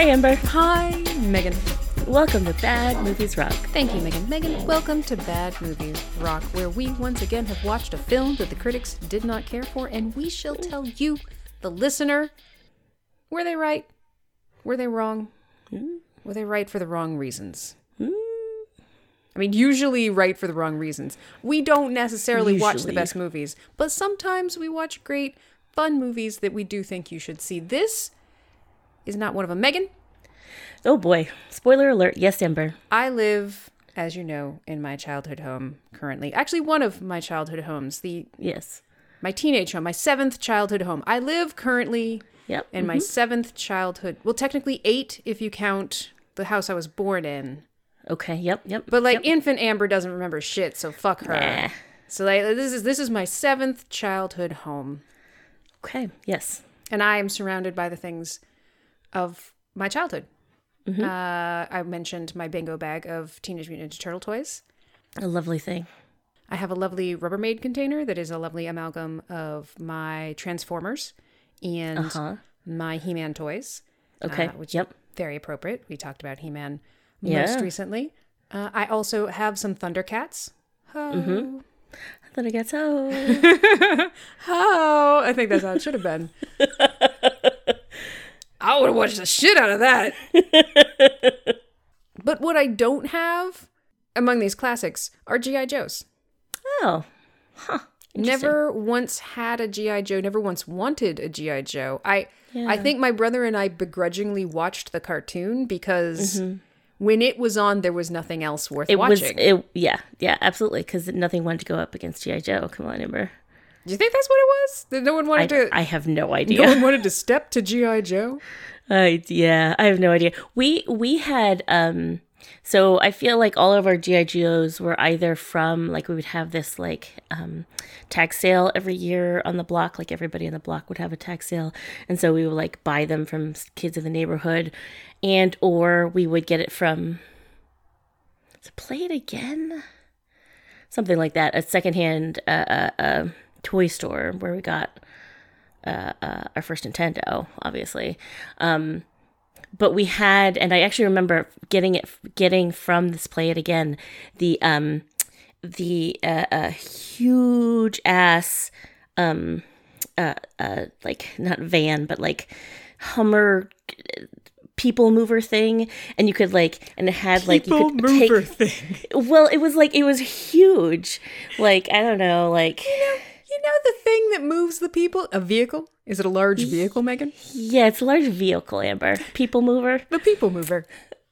Hi, Amber. Hi, Megan. Welcome to Bad Movies Rock. Thank you, Megan. Megan, welcome to Bad Movies Rock, where we once again have watched a film that the critics did not care for, and we shall tell you, the listener, were they right? Were they wrong? Hmm. Were they right for the wrong reasons? Hmm. I mean, usually right for the wrong reasons. We don't necessarily watch the best movies, but sometimes we watch great, fun movies that we do think you should see. This is not one of them. Megan, Oh boy. Spoiler alert. Yes, Amber. I live, as you know, in my childhood home currently. Actually, one of my childhood homes, the Yes. my teenage home, my seventh childhood home. I live currently Yep. in my mm-hmm. seventh childhood. Well, technically eight if you count the house I was born in. Okay. Yep. Yep. But like infant Amber doesn't remember shit, so fuck her. Nah. So like this is this is my seventh childhood home, Okay. Yes. and I am surrounded by the things of my childhood. Mm-hmm. Uh, I mentioned my bingo bag of Teenage Mutant Ninja Turtle toys. A lovely thing. I have a lovely Rubbermaid container that is a lovely amalgam of my Transformers and Uh-huh. my He-Man toys. Okay. uh, which Yep. very appropriate. We talked about He-Man Yeah. most recently. Uh, I also have some Thundercats. Oh. Mm-hmm. I thought I got so. oh, I think that's how it should have been. I would have watched the shit out of that. but what I don't have among these classics are GI Joes. oh. Huh. Never once had a GI Joe. Never once wanted a GI Joe. I I think my brother and I begrudgingly watched the cartoon because when it was on, there was nothing else worth Mm-hmm. It was. It. Yeah. Yeah. Absolutely. Because nothing wanted to go up against GI Joe. Come on, Amber. Do you think that's what it was? That no one I, wanted to. I have no idea. no one wanted to step to GI Joe. I yeah, I have no idea. We we had um so I feel like all of our GI Joes were either from like we would have this like um tag sale every year on the block, like everybody on the block would have a tag sale, and so we would like buy them from kids in the neighborhood, and or we would get it from play it again, something like that, a secondhand uh, uh, uh, toy store where we got uh, uh, our first Nintendo, obviously. Um, but we had, and I actually remember getting it, getting from this Play It Again, the um, the uh, uh, huge ass, um, uh, uh, like not van, but like Hummer uh, people mover thing, and you could like, and it had like you could take. thing. Well, it was like it was huge, like I don't know, like. You know the thing that moves the people? A vehicle? Is it a large vehicle, Megan? Yeah, it's a large vehicle, Amber. People mover. The people mover.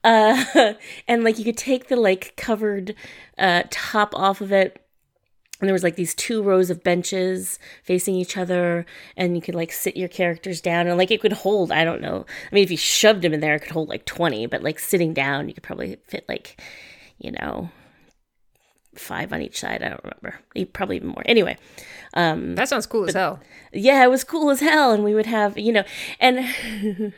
Uh, and like you could take the like covered uh, top off of it. And there was like these two rows of benches facing each other, and you could like sit your characters down, and like it could hold. I don't know. I mean, if you shoved them in there, it could hold like twenty. But like sitting down, you could probably fit like, you know, five on each side. I don't remember. Probably even more. Anyway, um, That sounds cool as hell. yeah, it was cool as hell, and we would have, you know, and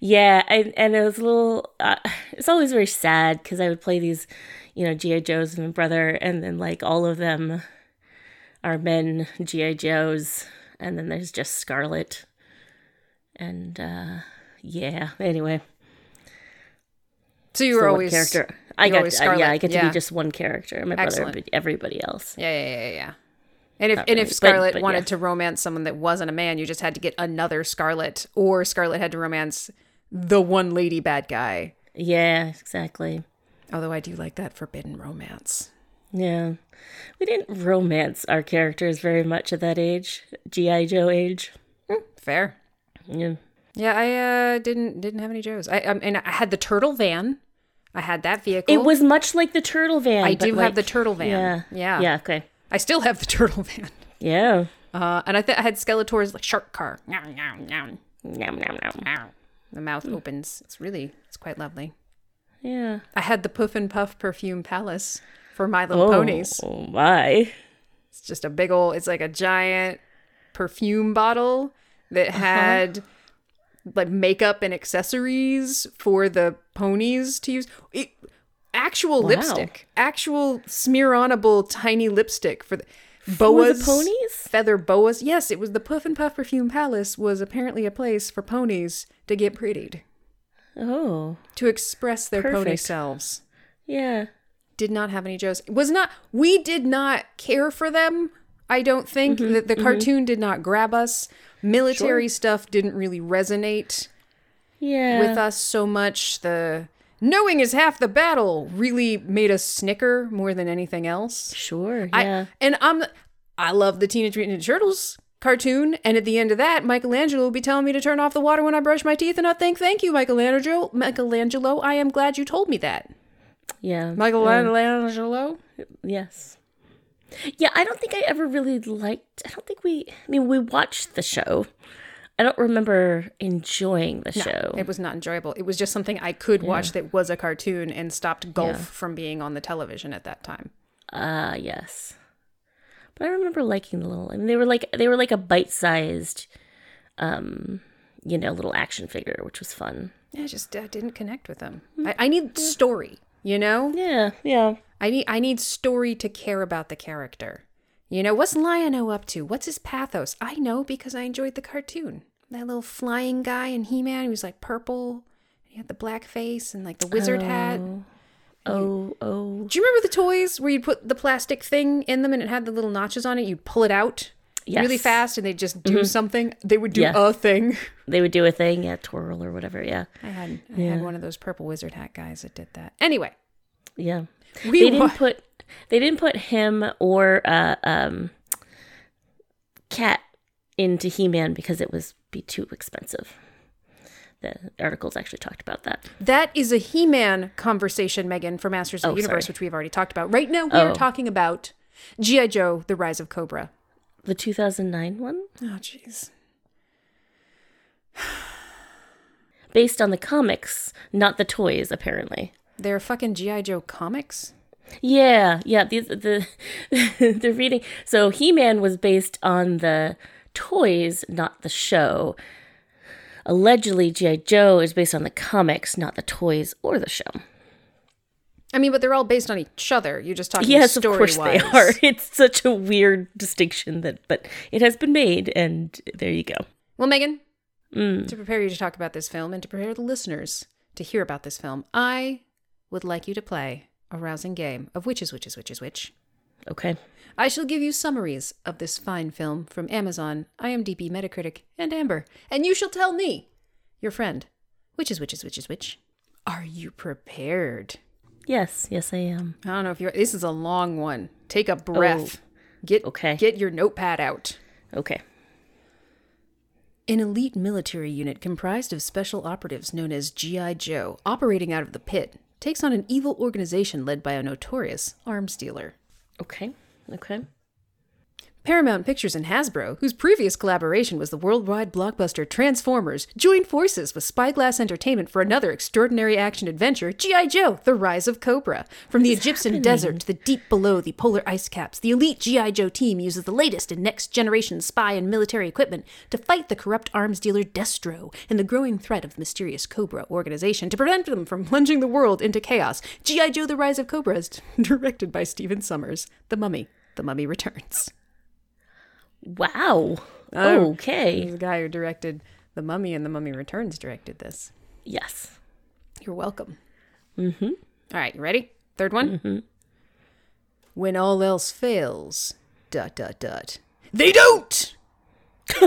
yeah, and and it was a little. Uh, it's always very sad because I would play these, you know, GI Joes with my brother, and then like all of them are men GI Joes, and then there's just Scarlett, and uh yeah. Anyway, So you were always character. I got always uh, yeah, I Scarlett, get to yeah. be just one character. My brother, Excellent. but everybody else. Yeah, yeah, yeah, yeah. And if Not and really, if but- Scarlett but wanted yeah. to romance someone that wasn't a man, you just had to get another Scarlett, or Scarlett had to romance the one lady bad guy. Yeah, exactly. Although I do like that forbidden romance. Yeah. We didn't romance our characters very much at that age, GI Joe age. Fair. Yeah. Yeah, I uh, didn't didn't have any Joes. I um, and I had the turtle van. I had that vehicle. It was much like the turtle van. I do have the turtle van. Yeah. Yeah. Yeah, okay. I still have the turtle van. Yeah. Uh, and I think I had Skeletor's like shark car. Meow, meow, meow, Nom, nom, nom. The mouth opens. It's really it's quite lovely. Yeah. I had the Puff and Puff perfume palace for My Little Oh, Ponies. Oh my. It's just a big old. It's like a giant perfume bottle that Uh-huh. Like makeup and accessories for the ponies to use. It, actual Wow. lipstick, actual smear-onable tiny lipstick for the For the boas. ponies? feather boas. Yes, it was the Puff and Puff Perfume Palace was apparently a place for ponies to get prettied. Oh, to express their pony selves. yeah. Did not have any jokes. Was not we did not care for them. I don't think Mm-hmm, the, the cartoon did not grab us. Military stuff didn't really resonate Yeah. with us so much. The knowing is half the battle really made us snicker more than anything else. Sure. I Yeah. and I'm I love the Teenage Mutant Ninja Turtles cartoon, and at the end of that, Michelangelo will be telling me to turn off the water when I brush my teeth, and I think, thank you, Michelangelo. Michelangelo, I am glad you told me that. yeah. Michelangelo. Um, yes. Yeah, I don't think I ever really liked. I don't think we. I mean, we watched the show. I don't remember enjoying the show. It was not enjoyable. It was just something I could watch that was a cartoon and stopped golf Yeah. from being on the television at that time. Ah, yes. But I remember liking the little. I mean, they were like they were like a bite-sized, um, you know, little action figure, which was fun. Yeah, I just uh, didn't connect with them. I, I need story, you know? Yeah, yeah. I need I need story to care about the character. You know, what's Lion-O up to? What's his pathos? I know because I enjoyed the cartoon. That little flying guy in He-Man, he was like purple. He had the black face and like the wizard hat. Oh. oh, oh, Do you remember the toys where you'd put the plastic thing in them and it had the little notches on it? You'd pull it out really fast and they'd just do mm-hmm. something. They would do Yeah. a thing. they would do a thing, yeah, twirl or whatever. Yeah, I had I had one of those purple wizard hat guys that did that. Anyway, yeah. We they didn't put they didn't put him or uh, um cat into He-Man because it was be too expensive. The articles actually talked about that. That is a He-Man conversation, Megan, for Masters of Oh, the Universe, sorry. which we've already talked about. Right now, we are Oh. talking about G.I. Joe, The Rise of Cobra. The 2009 one, Oh, jeez. based on the comics, not the toys, apparently. They're fucking G.I. Joe comics? Yeah, yeah. The the the reading. So He Man was based on the toys, not the show. Allegedly, GI Joe is based on the comics, not the toys or the show. I mean, but they're all based on each other. You're just talking Yes, of course they are. It's such a weird distinction that, but it has been made, and there you go. Well, Megan, Mm. to prepare you to talk about this film and to prepare the listeners to hear about this film, I would like you to play a rousing game of which is which is which is which. Okay. I shall give you summaries of this fine film from Amazon, IMDb, Metacritic, and Amber, and you shall tell me, your friend, which is which is which is which. Are you prepared? Yes, yes, I am. I don't know if you're. This is a long one. Take a breath. Oh, Get okay. Get your notepad out. Okay. An elite military unit comprised of special operatives known as G.I. Joe, operating out of the pit, takes on an evil organization led by a notorious arms dealer. Okay. Okay. Paramount Pictures and Hasbro, whose previous collaboration was the worldwide blockbuster Transformers, joined forces with Spyglass Entertainment for another extraordinary action adventure, G.I. Joe, The Rise of Cobra. From the Egyptian desert to the deep below the polar ice caps, the elite G.I. Joe team uses the latest and next generation spy and military equipment to fight the corrupt arms dealer Destro and the growing threat of the mysterious Cobra organization to prevent them from plunging the world into chaos. G.I. Joe, The Rise of Cobra is directed by Stephen Sommers. The Mummy. The Mummy Returns. Wow. Oh. Okay. The guy who directed The Mummy and The Mummy Returns directed this. Yes. You're welcome. Mm-hmm. All right, you ready? Third one. Mm-hmm. When all else fails, dot dot dot. They don't.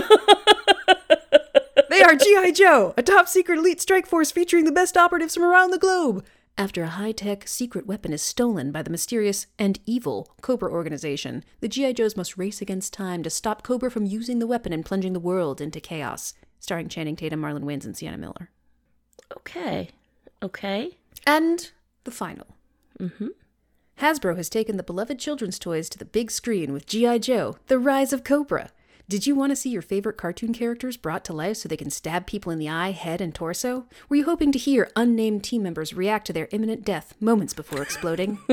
they are GI Joe, a top secret elite strike force featuring the best operatives from around the globe. After a high tech secret weapon is stolen by the mysterious and evil Cobra organization, the G.I. Joes must race against time to stop Cobra from using the weapon and plunging the world into chaos. Starring Channing Tatum, Marlon Wayans, and Sienna Miller. Okay. Okay. And the final. Mm-hmm. Hasbro has taken the beloved children's toys to the big screen with G.I. Joe, The Rise of Cobra. Did you want to see your favorite cartoon characters brought to life so they can stab people in the eye, head, and torso? Were you hoping to hear unnamed team members react to their imminent death moments before exploding?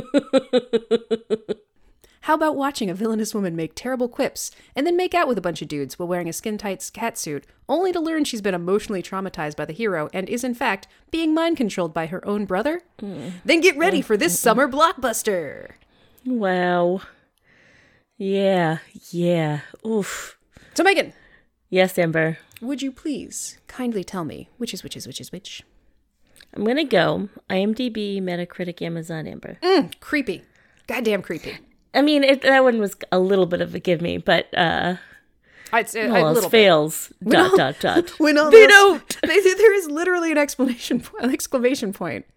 How about watching a villainous woman make terrible quips and then make out with a bunch of dudes while wearing a skin tight catsuit, only to learn she's been emotionally traumatized by the hero and is, in fact, being mind controlled by her own brother? Mm. Then get ready for this summer blockbuster! Wow. Yeah. Yeah. Oof. So, Megan, Yes, Amber. would you please kindly tell me which is which is which is which? I'm gonna go IMDb, Metacritic, Amazon, Amber. Creepy. Goddamn creepy. I mean, it, that one was a little bit of a give me, but uh, I'd say all else little bit. fails. Dot all- dot dot. When all They don't. They- there is literally an explanation, point, an exclamation point.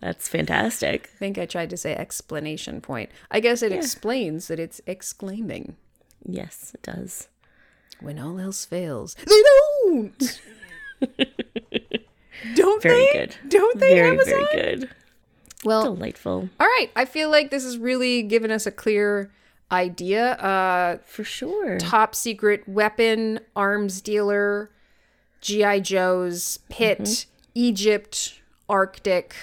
That's fantastic. I think I tried to say explanation point. I guess it explains that it's exclaiming. Yes, it does. When all else fails, they don't. don't Very they? good. Don't they, Very Amazon? very good. Well, Delightful all right. I feel like this has really given us a clear idea. Uh, for sure. top secret weapon arms dealer, GI Joe's pit, Mm-hmm. Egypt, Arctic,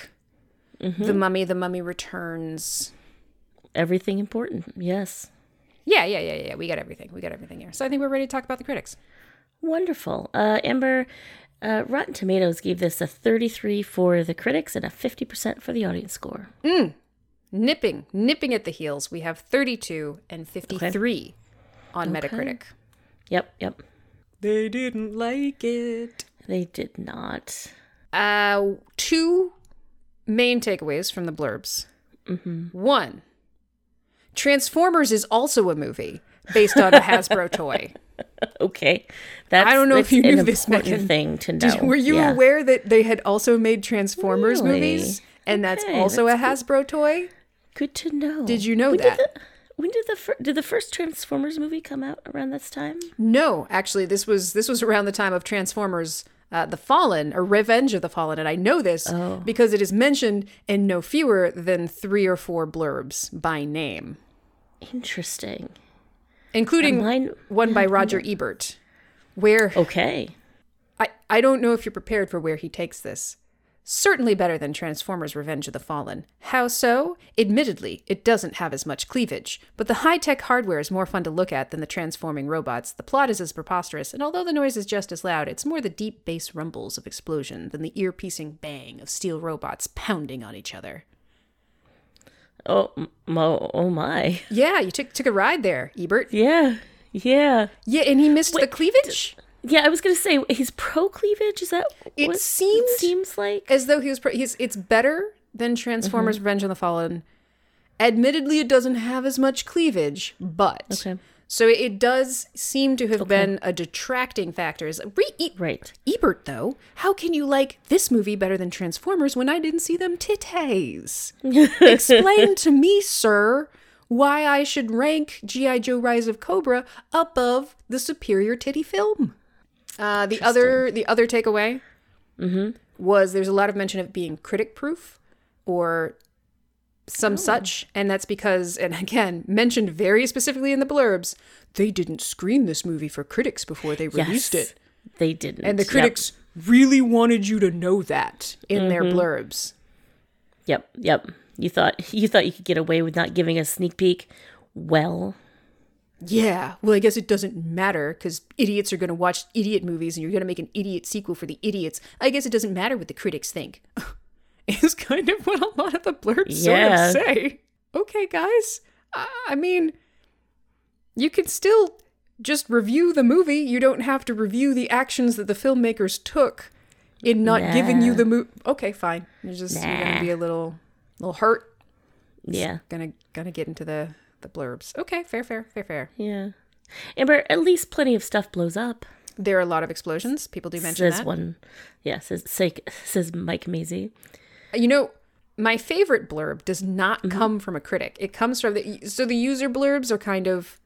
Mm-hmm. the Mummy, the Mummy returns. Everything important. Yes. Yeah, yeah, yeah, yeah. We got everything. We got everything here. So I think we're ready to talk about the critics. Wonderful. Uh, Amber, uh, Rotten Tomatoes gave this a 33 for the critics and a 50% for the audience score. Nipping, nipping at the heels. We have 32 and 53 on Metacritic. Yep, yep. They didn't like it. They did not. Uh, two main takeaways from the blurbs. Mm-hmm. One, Transformers is also a movie based on a Hasbro toy. Okay. That's, I don't know if you knew this, Megan. thing to know. Did- were you Yeah. aware that they had also made Transformers Really? movies? And that's Okay, also that's a Hasbro toy? Good to know. Did you know when that? Did the, when did the fir- did the first Transformers movie come out around this time? No, actually, this was this was around the time of Transformers: uh, The Fallen or Revenge of the Fallen, and I know this Oh. because it is mentioned in no fewer than three or four blurbs by name, Interesting. including Mine. one by Roger Ebert, where Okay. I, I don't know if you're prepared for where he takes this. Certainly better than Transformers Revenge of the Fallen. How so? Admittedly, it doesn't have as much cleavage, but the high tech hardware is more fun to look at than the transforming robots. The plot is as preposterous, and although the noise is just as loud, it's more the deep bass rumbles of explosion than the ear piercing bang of steel robots pounding on each other. Oh, m- oh, oh my. Yeah, you took, took a ride there, Ebert. Yeah. Yeah. Yeah, and he missed the cleavage? Yeah, I was gonna say he's pro cleavage. Is that It what seemed- it seems like? as though he was. Pre- he's. It's better than Transformers: mm-hmm. Revenge of the Fallen. Admittedly, it doesn't have as much cleavage, but Okay. so it does seem to have been a detracting factor. Is Re- Right. Ebert though? How can you like this movie better than Transformers when I didn't see them titties? Explain to me, sir, why I should rank GI Joe: Rise of Cobra above the superior titty film. Uh, the other the other takeaway was there's a lot of mention of being critic proof or some such, and that's because, and again, mentioned very specifically in the blurbs, they didn't screen this movie for critics before they released Yes. it. They didn't. And the Yep. critics really wanted you to know that in their blurbs. Yep. Yep. You thought you thought you could get away with not giving a sneak peek. Well, Yeah, well, I guess it doesn't matter because idiots are going to watch idiot movies and you're going to make an idiot sequel for the idiots. I guess it doesn't matter what the critics think. is kind of what a lot of the blurbs Yeah. sort of say. Okay, guys. I, I mean, you can still just review the movie. You don't have to review the actions that the filmmakers took in not giving you the movie. Okay, fine. You're just you're gonna be a little, little hurt. yeah. Gonna gonna get into the the blurbs. Okay, fair, fair, fair, fair. Yeah. Amber, at least plenty of stuff blows up. There are a lot of explosions. People do mention Says that. one. Yeah, says say, says Mike Maisie. You know, my favorite blurb does not Mm-hmm. come from a critic. It comes from the so the user blurbs are kind of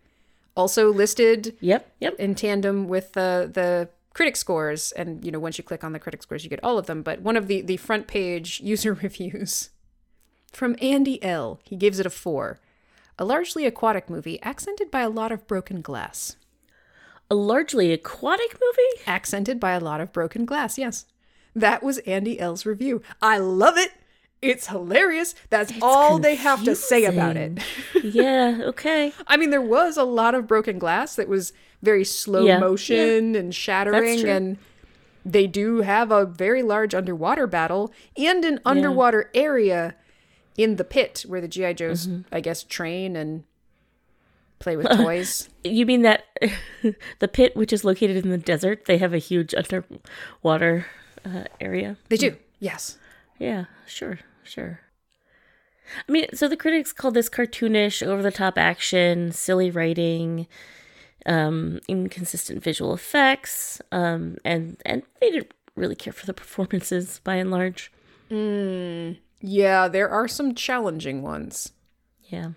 also listed Yep. Yep. in tandem with the the critic scores and you know once you click on the critic scores you get all of them but one of the the front page user reviews from Andy L he gives it a 4 a largely aquatic movie accented by a lot of broken glass A largely aquatic movie. accented by a lot of broken glass. Yes. That was Andy L's review. I love it. It's hilarious. That's all they have to say about it. yeah. Okay. I mean, there was a lot of broken glass that was very slow Yeah, motion and shattering, and they do have a very large underwater battle and an underwater area in the pit where the GI Joes, Mm-hmm. I guess, train and play with toys. You mean that the pit, which is located in the desert, they have a huge underwater uh, area? they do, yes. Yeah, sure, sure. I mean, so the critics called this cartoonish, over the top action, silly writing, um, inconsistent visual effects, um, and and they didn't really care for the performances by and large. Yeah, there are some challenging ones. Yeah.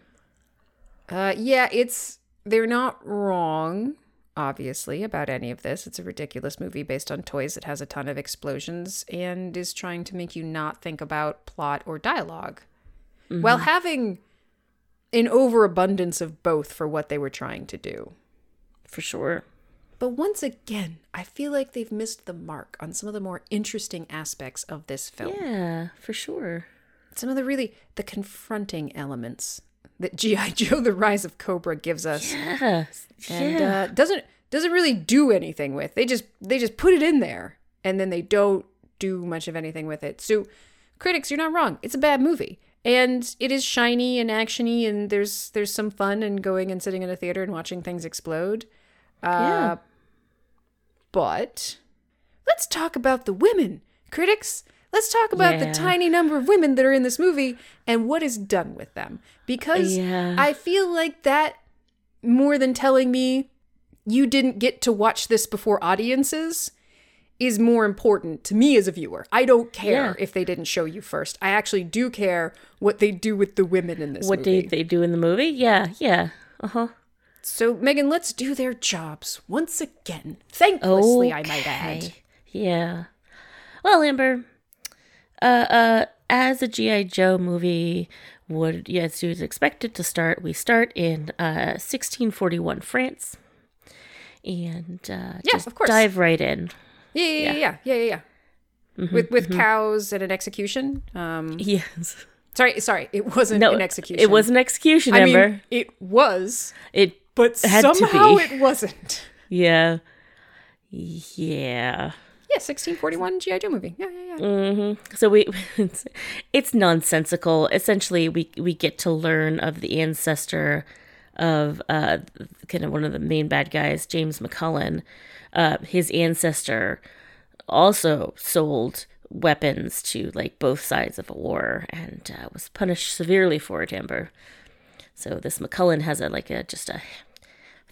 Uh, yeah, it's they're not wrong, obviously, about any of this. It's a ridiculous movie based on toys that has a ton of explosions and is trying to make you not think about plot or dialog while having an overabundance of both for what they were trying to do. For sure. But once again, I feel like they've missed the mark on some of the more interesting aspects of this film. Yeah, for sure. Some of the really the confronting elements that GI Joe: The Rise of Cobra gives us. Yeah. and yeah. uh, doesn't doesn't really do anything with. They just they just put it in there and then they don't do much of anything with it. So critics, you're not wrong. It's a bad movie. And it is shiny and actiony and there's there's some fun in going and sitting in a theater and watching things explode. yeah. But let's talk about the women. Critics, let's talk about the tiny number of women that are in this movie and what is done with them. Because Yeah. I feel like that more than telling me you didn't get to watch this before audiences is more important to me as a viewer. I don't care Yeah. if they didn't show you first. I actually do care what they do with the women in this What movie. did they do in the movie? Yeah, yeah. Uh huh. So Megan, let's do their jobs once again. Thanklessly, I might add. Yeah. Well, Amber, uh, uh, as a GI Joe movie would, yes, you would expect it to start. We start in uh 1641 France, and uh, Yeah, just of course. dive right in. Yeah, yeah, yeah, yeah, yeah, yeah. Mm-hmm, with with cows and an execution. Um, Yes. sorry, sorry, it wasn't No, an execution. it was an execution, I Amber. mean, it was, it, but somehow it wasn't. yeah, yeah. Yeah, 1641 GI Joe movie. Yeah, yeah, yeah. Mm-hmm. So we, it's, it's nonsensical. Essentially, we we get to learn of the ancestor of uh kind of one of the main bad guys, James McCullen. Uh, his ancestor also sold weapons to like both sides of a war and uh, was punished severely for it. Amber. So this McCullen has a like a just a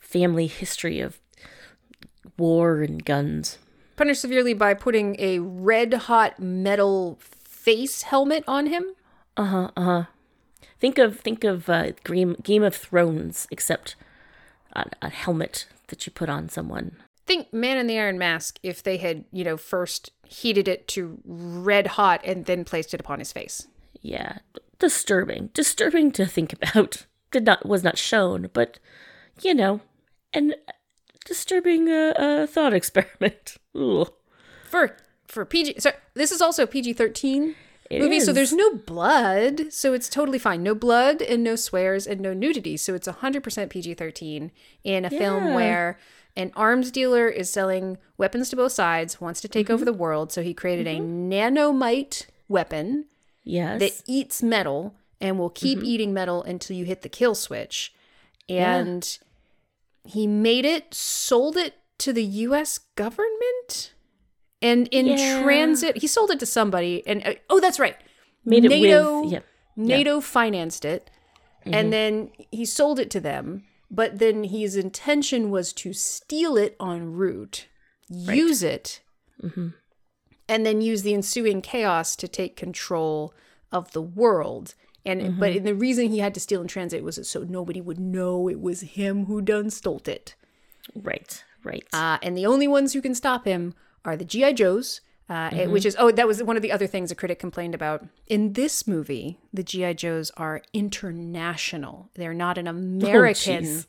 family history of war and guns. Punished severely by putting a red hot metal face helmet on him. Uh huh. Uh huh. Think of think of uh, Game Game of Thrones, except a, a helmet that you put on someone. Think Man in the Iron Mask if they had, you know, first heated it to red hot and then placed it upon his face. Yeah, disturbing, disturbing to think about. Did not was not shown, but you know, an disturbing uh, uh, thought experiment. Ugh. For for PG so this is also a PG-13 It movie, so there's no blood, so it's totally fine. No blood and no swears and no nudity, so it's 100% PG-13 in a film where an arms dealer is selling weapons to both sides, wants to take Mm-hmm. over the world, so he created a nanomite weapon Yes, that eats metal and will keep mm-hmm. eating metal until you hit the kill switch. And he made it, sold it to the US government. And in Yeah. transit, he sold it to somebody. And uh, oh, that's right. made it NATO, with yeah. NATO financed it. And mm-hmm. then he sold it to them. But then his intention was to steal it en route, use it, mm-hmm. and then use the ensuing chaos to take control of the world. And but the reason he had to steal in transit was so nobody would know it was him who done stole it. Right, right. Uh, and the only ones who can stop him are the GI Joes, uh, it- which is oh that was one of the other things a critic complained about in this movie. The GI Joes are international; they're not an American. jeez.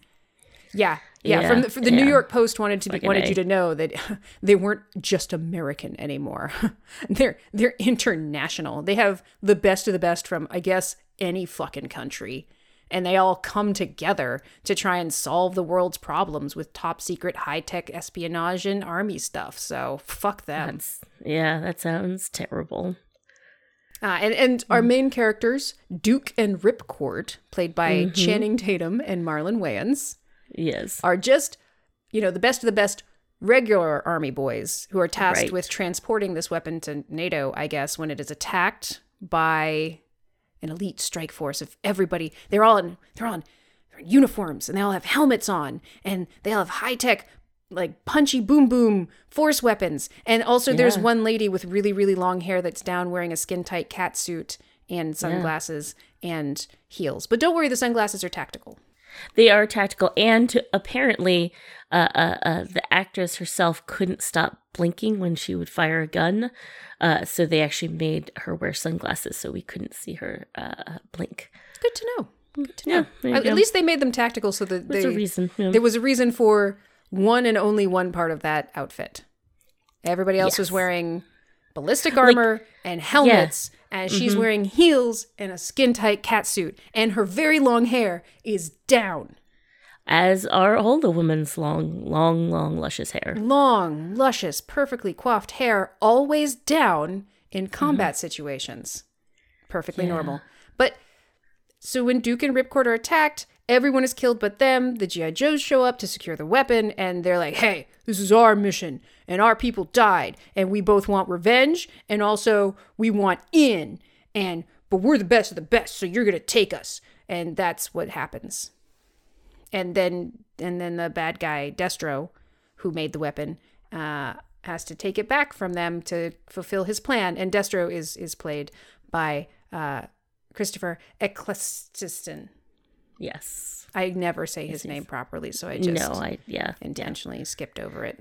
yeah, yeah. Yeah, From the, from the New. York Post wanted to be, Fucking wanted you to know that they weren't just American anymore. they're they're international. They have the best of the best from I guess any fucking country. And they all come together to try and solve the world's problems with top secret high tech espionage and army stuff. So fuck them. That's yeah. That sounds terrible. Uh, and and our main characters, Duke and Ripcord, played by Channing Tatum and Marlon Wayans, Yes. are just, you know, the best of the best regular army boys who are tasked Right. with transporting this weapon to NATO, I guess, when it is attacked by an elite strike force of everybody. They're all in they're in uniforms and they all have helmets on and they all have high tech like punchy boom boom force weapons. And also there's one lady with really, really long hair that's down wearing a skin tight cat suit and sunglasses and heels. But don't worry, the sunglasses are tactical. They are tactical, and apparently, uh, uh, uh, the actress herself couldn't stop blinking when she would fire a gun. Uh, so they actually made her wear sunglasses so we couldn't see her uh, blink. Good to know. Good to know. Yeah, at, go. least they made them tactical so that they, reason. yeah. there was a reason for one and only one part of that outfit. Everybody else was wearing ballistic armor and helmets, and she's Mm-hmm. wearing heels and a skin tight cat suit, and her very long hair is down. As are all the woman's long, long, long, luscious hair. Long, luscious, perfectly coiffed hair, always down in combat mm-hmm. situations. Perfectly Yeah. normal. But so when Duke and Ripcord are attacked, everyone is killed but them. The G.I. Joes show up to secure the weapon, and they're like, hey, this is our mission, and our people died, and we both want revenge, and also we want in, and but we're the best of the best, so you're gonna take us. And that's what happens. And then and then the bad guy, Destro, who made the weapon, uh, has to take it back from them to fulfill his plan. And Destro is is played by uh, Christopher Eccleston. Yes. I never say his name properly, so I just no, I, yeah. intentionally skipped over it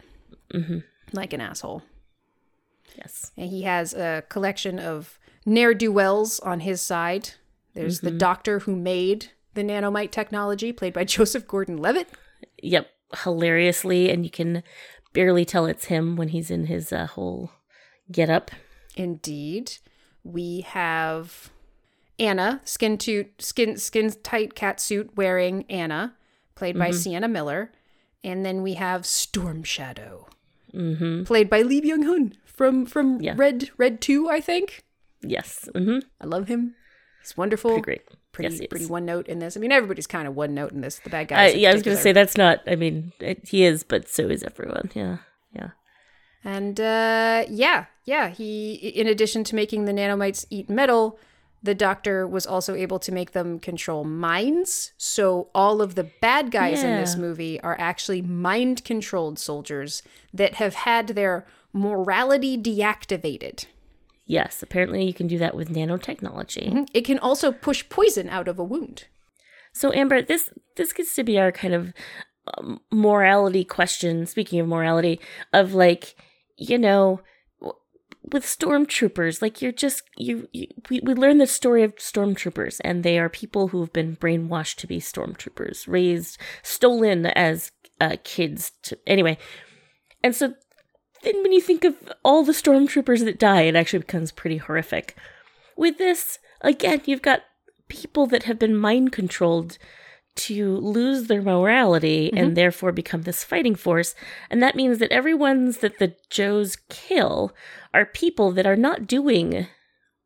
Mm-hmm. like an asshole. Yes. And he has a collection of ne'er do wells on his side. There's the doctor who made the nanomite technology, played by Joseph Gordon Levitt. Yep. Hilariously, and you can barely tell it's him when he's in his uh, whole get up. Indeed. We have Anna, skin toot, skin skin tight cat suit wearing Anna, played by Sienna Miller. And then we have Storm Shadow, played by Lee Byung Hun from from Yeah. Red Red Two, I think. Yes. Mm-hmm. I love him. He's wonderful. Pretty great. Pretty, yes, pretty one note in this. I mean, everybody's kind of one note in this. The bad Uh, guys. in yeah, I was going to say that's not. I mean, it, he is, but so is everyone. Yeah. Yeah. And uh, yeah, yeah, he, in addition to making the nanomites eat metal, the doctor was also able to make them control minds. So all of the bad guys in this movie are actually mind controlled soldiers that have had their morality deactivated. Yes. Apparently, you can do that with nanotechnology. It can also push poison out of a wound. So Amber, this this gets to be our kind of um, morality question. Speaking of morality, of like you know, w- with stormtroopers, like you're just you, you we we learn the story of stormtroopers, and they are people who have been brainwashed to be stormtroopers, raised stolen as uh, kids. To, anyway, and so then when you think of all the stormtroopers that die, it actually becomes pretty horrific. With this, again, you've got people that have been mind controlled to lose their morality and mm-hmm. therefore become this fighting force. And that means that everyone's that the Joes kill are people that are not doing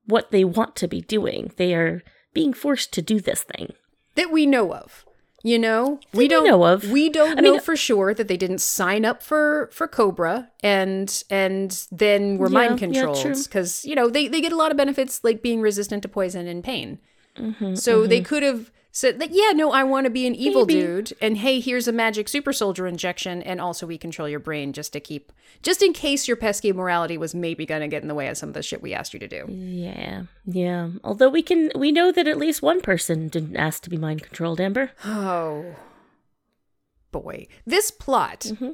what they want to be doing. They are being forced to do this thing. that we know of. You know, we we don't know of. We don't I know mean- for sure that they didn't sign up for for Cobra and and then were Yeah, mind controlled because you know they they get a lot of benefits like being resistant to poison and pain. Mm-hmm, so they could have said like, yeah, no, I want to be an evil Maybe. dude, and hey, here's a magic super soldier injection, and also we control your brain just to keep just in case your pesky morality was maybe gonna get in the way of some of the shit we asked you to do. Yeah, yeah. Although we can, we know that at least one person didn't ask to be mind controlled. Amber. Oh boy, this plot. Mm-hmm.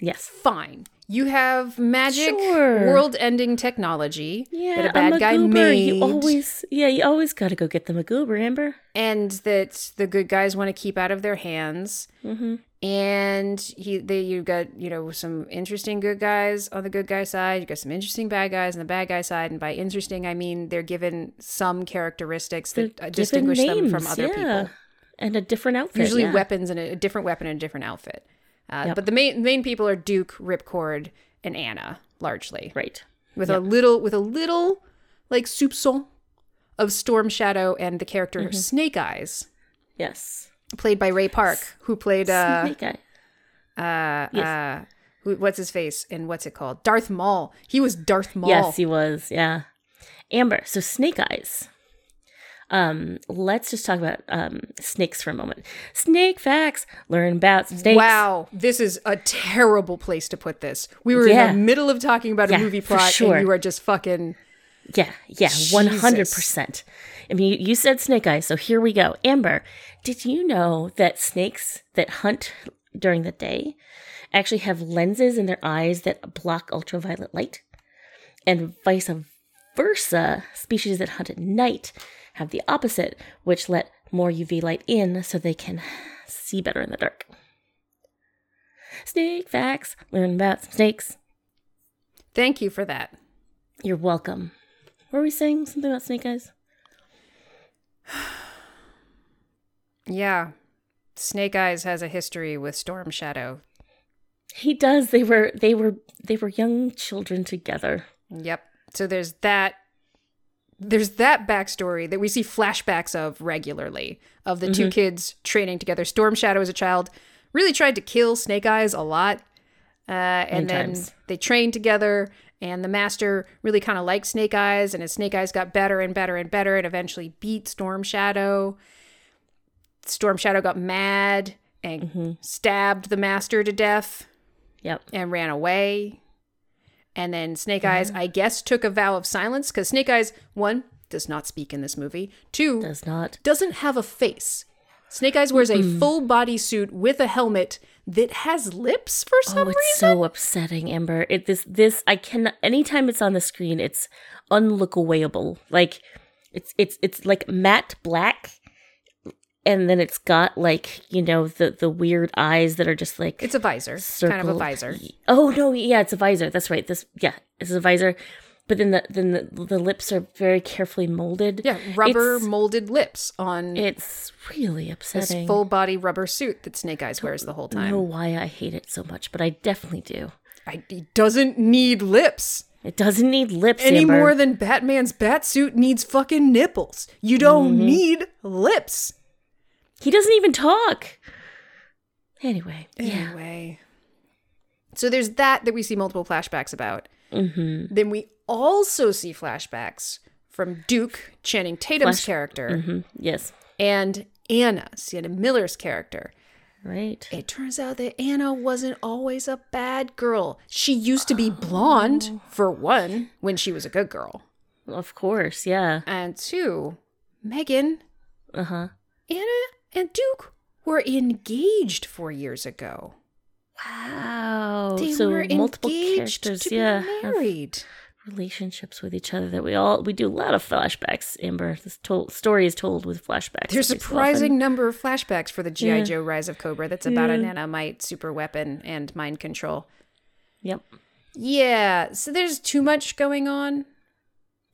Yes. fine. You have magic, Sure. world-ending technology Yeah, that a bad guy made, You always, yeah, you always got to go get the Magoober, Amber. and that the good guys want to keep out of their hands. Mm-hmm. And he, they, you got you know some interesting good guys on the good guy side. You've got some interesting bad guys on the bad guy side. And by interesting, I mean they're given some characteristics that uh, distinguish them from other yeah. people. and a different outfit. Usually yeah. weapons and a, a different weapon and a different outfit. Uh, Yep. But the main main people are Duke, Ripcord, and Anna largely. Right. with a little with a little like soupçon of Storm Shadow and the character Mm-hmm. Snake Eyes, Yes. played by Ray Park, who played uh, Snake Eye. uh, Yes. uh who what's his face and what's it called? Darth Maul. He was Darth Maul. Yes, he was. Yeah. Amber. So Snake Eyes. Um, let's just talk about um snakes for a moment. Snake facts. Learn about snakes. Wow, this is a terrible place to put this. We were Yeah. in the middle of talking about a movie plot, sure. and you are just fucking. Yeah, yeah, one hundred percent. I mean, you, you said snake eyes, so here we go. Amber, did you know that snakes that hunt during the day actually have lenses in their eyes that block ultraviolet light, and vice versa? Species that hunt at night have the opposite, which let more UV light in, so they can see better in the dark. Snake facts. Learn about some snakes. Thank you for that. You're welcome. Were we saying something about snake eyes? Yeah, Snake Eyes has a history with Storm Shadow. He does. They were they were they were young children together. Yep. So there's that. There's that backstory that we see flashbacks of regularly of the two kids training together. Storm Shadow as a child really tried to kill Snake Eyes a lot, uh, and then times. they trained together. And the master really kind of liked Snake Eyes, and as Snake Eyes got better and better and better, and eventually beat Storm Shadow. Storm Shadow got mad and stabbed the master to death Yep. and ran away. And then Snake mm-hmm. Eyes, I guess, took a vow of silence because Snake Eyes, one, does not speak in this movie. Two, Does not. doesn't have a face. Snake Eyes wears a full body suit with a helmet that has lips for some reason. Oh, it's reason. so upsetting, Amber. It this this I can anytime it's on the screen, it's unlookawayable. Like it's it's it's like matte black, and then it's got like you know the the weird eyes that are just like It's a visor, kind of a visor. Oh no, yeah, it's a visor. That's right. This yeah, it's a visor. But then the then the, the lips are very carefully molded. Yeah, rubber It's, molded lips on it's really upsetting. this full body rubber suit that Snake Eyes wears the whole time. I don't know why I hate it so much, but I definitely do. I, he doesn't need lips. It doesn't need lips any Amber. more than Batman's bat suit needs fucking nipples. You don't Mm-hmm. need lips. He doesn't even talk. Anyway, yeah. Anyway. So there's that that we see multiple flashbacks about. Mm-hmm. Then we also see flashbacks from Duke, Channing Tatum's Flash- character, hmm Yes. and Anna, Sienna Miller's character. Right. It turns out that Anna wasn't always a bad girl. She used to be blonde, for one, when she was a good girl. Of course. Yeah. And two, Megan, Uh huh. Anna and Duke were engaged four years ago. Wow. They so were multiple engaged characters, to yeah, be married. relationships with each other that we all we do a lot of flashbacks. Amber, this to- story is told with flashbacks. There's a every so surprising number of flashbacks for the G.I. Yeah. Joe Rise of Cobra that's about a nanomite super weapon and mind control. Yep. Yeah, so there's too much going on.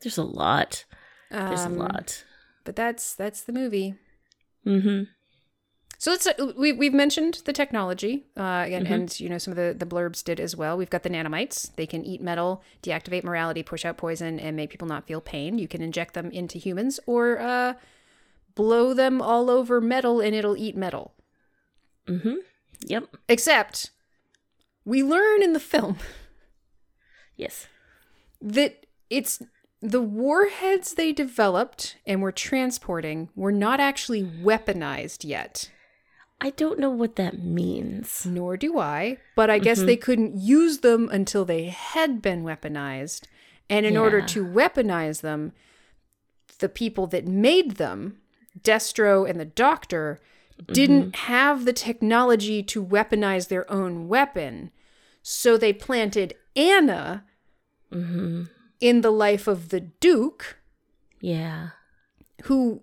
There's a lot. There's Um, a lot. But that's that's the movie. Mm-hmm. So let's uh, we we've mentioned the technology, uh, and, Mm-hmm. and you know some of the the blurbs did as well. We've got the nanomites; they can eat metal, deactivate morality, push out poison, and make people not feel pain. You can inject them into humans or uh, blow them all over metal, and it'll eat metal. Mm-hmm. Yep. Except, we learn in the film Yes. that it's the warheads they developed and were transporting were not actually weaponized yet. I don't know what that means. Nor do I, but I guess mm-hmm. they couldn't use them until they had been weaponized. And in order to weaponize them, the people that made them, Destro and the Doctor, didn't mm-hmm. have the technology to weaponize their own weapon. So they planted Anna mm-hmm. In the life of the Duke, Yeah. who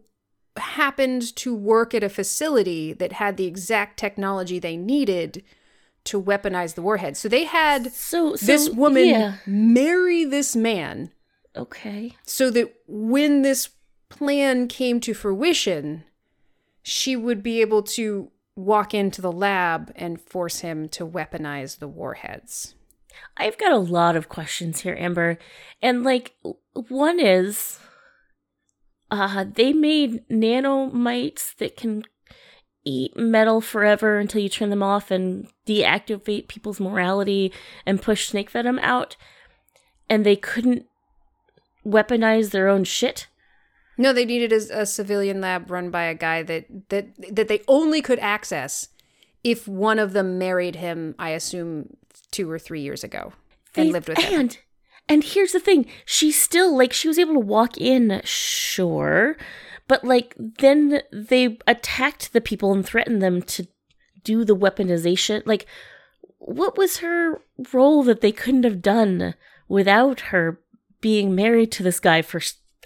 happened to work at a facility that had the exact technology they needed to weaponize the warhead. So they had So, so this woman Yeah. marry this man Okay. so that when this plan came to fruition, she would be able to walk into the lab and force him to weaponize the warheads. I've got a lot of questions here, Amber. And like one is uh they made nanomites that can eat metal forever until you turn them off and deactivate people's morality and push snake venom out. And they couldn't weaponize their own shit. No, they needed a, a civilian lab run by a guy that that that they only could access if one of them married him. I assume two or three years ago and They- lived with him. and and here's the thing. She still like she was able to walk in sure but like then they attacked the people and threatened them to do the weaponization. Like what was her role that they couldn't have done without her being married to this guy for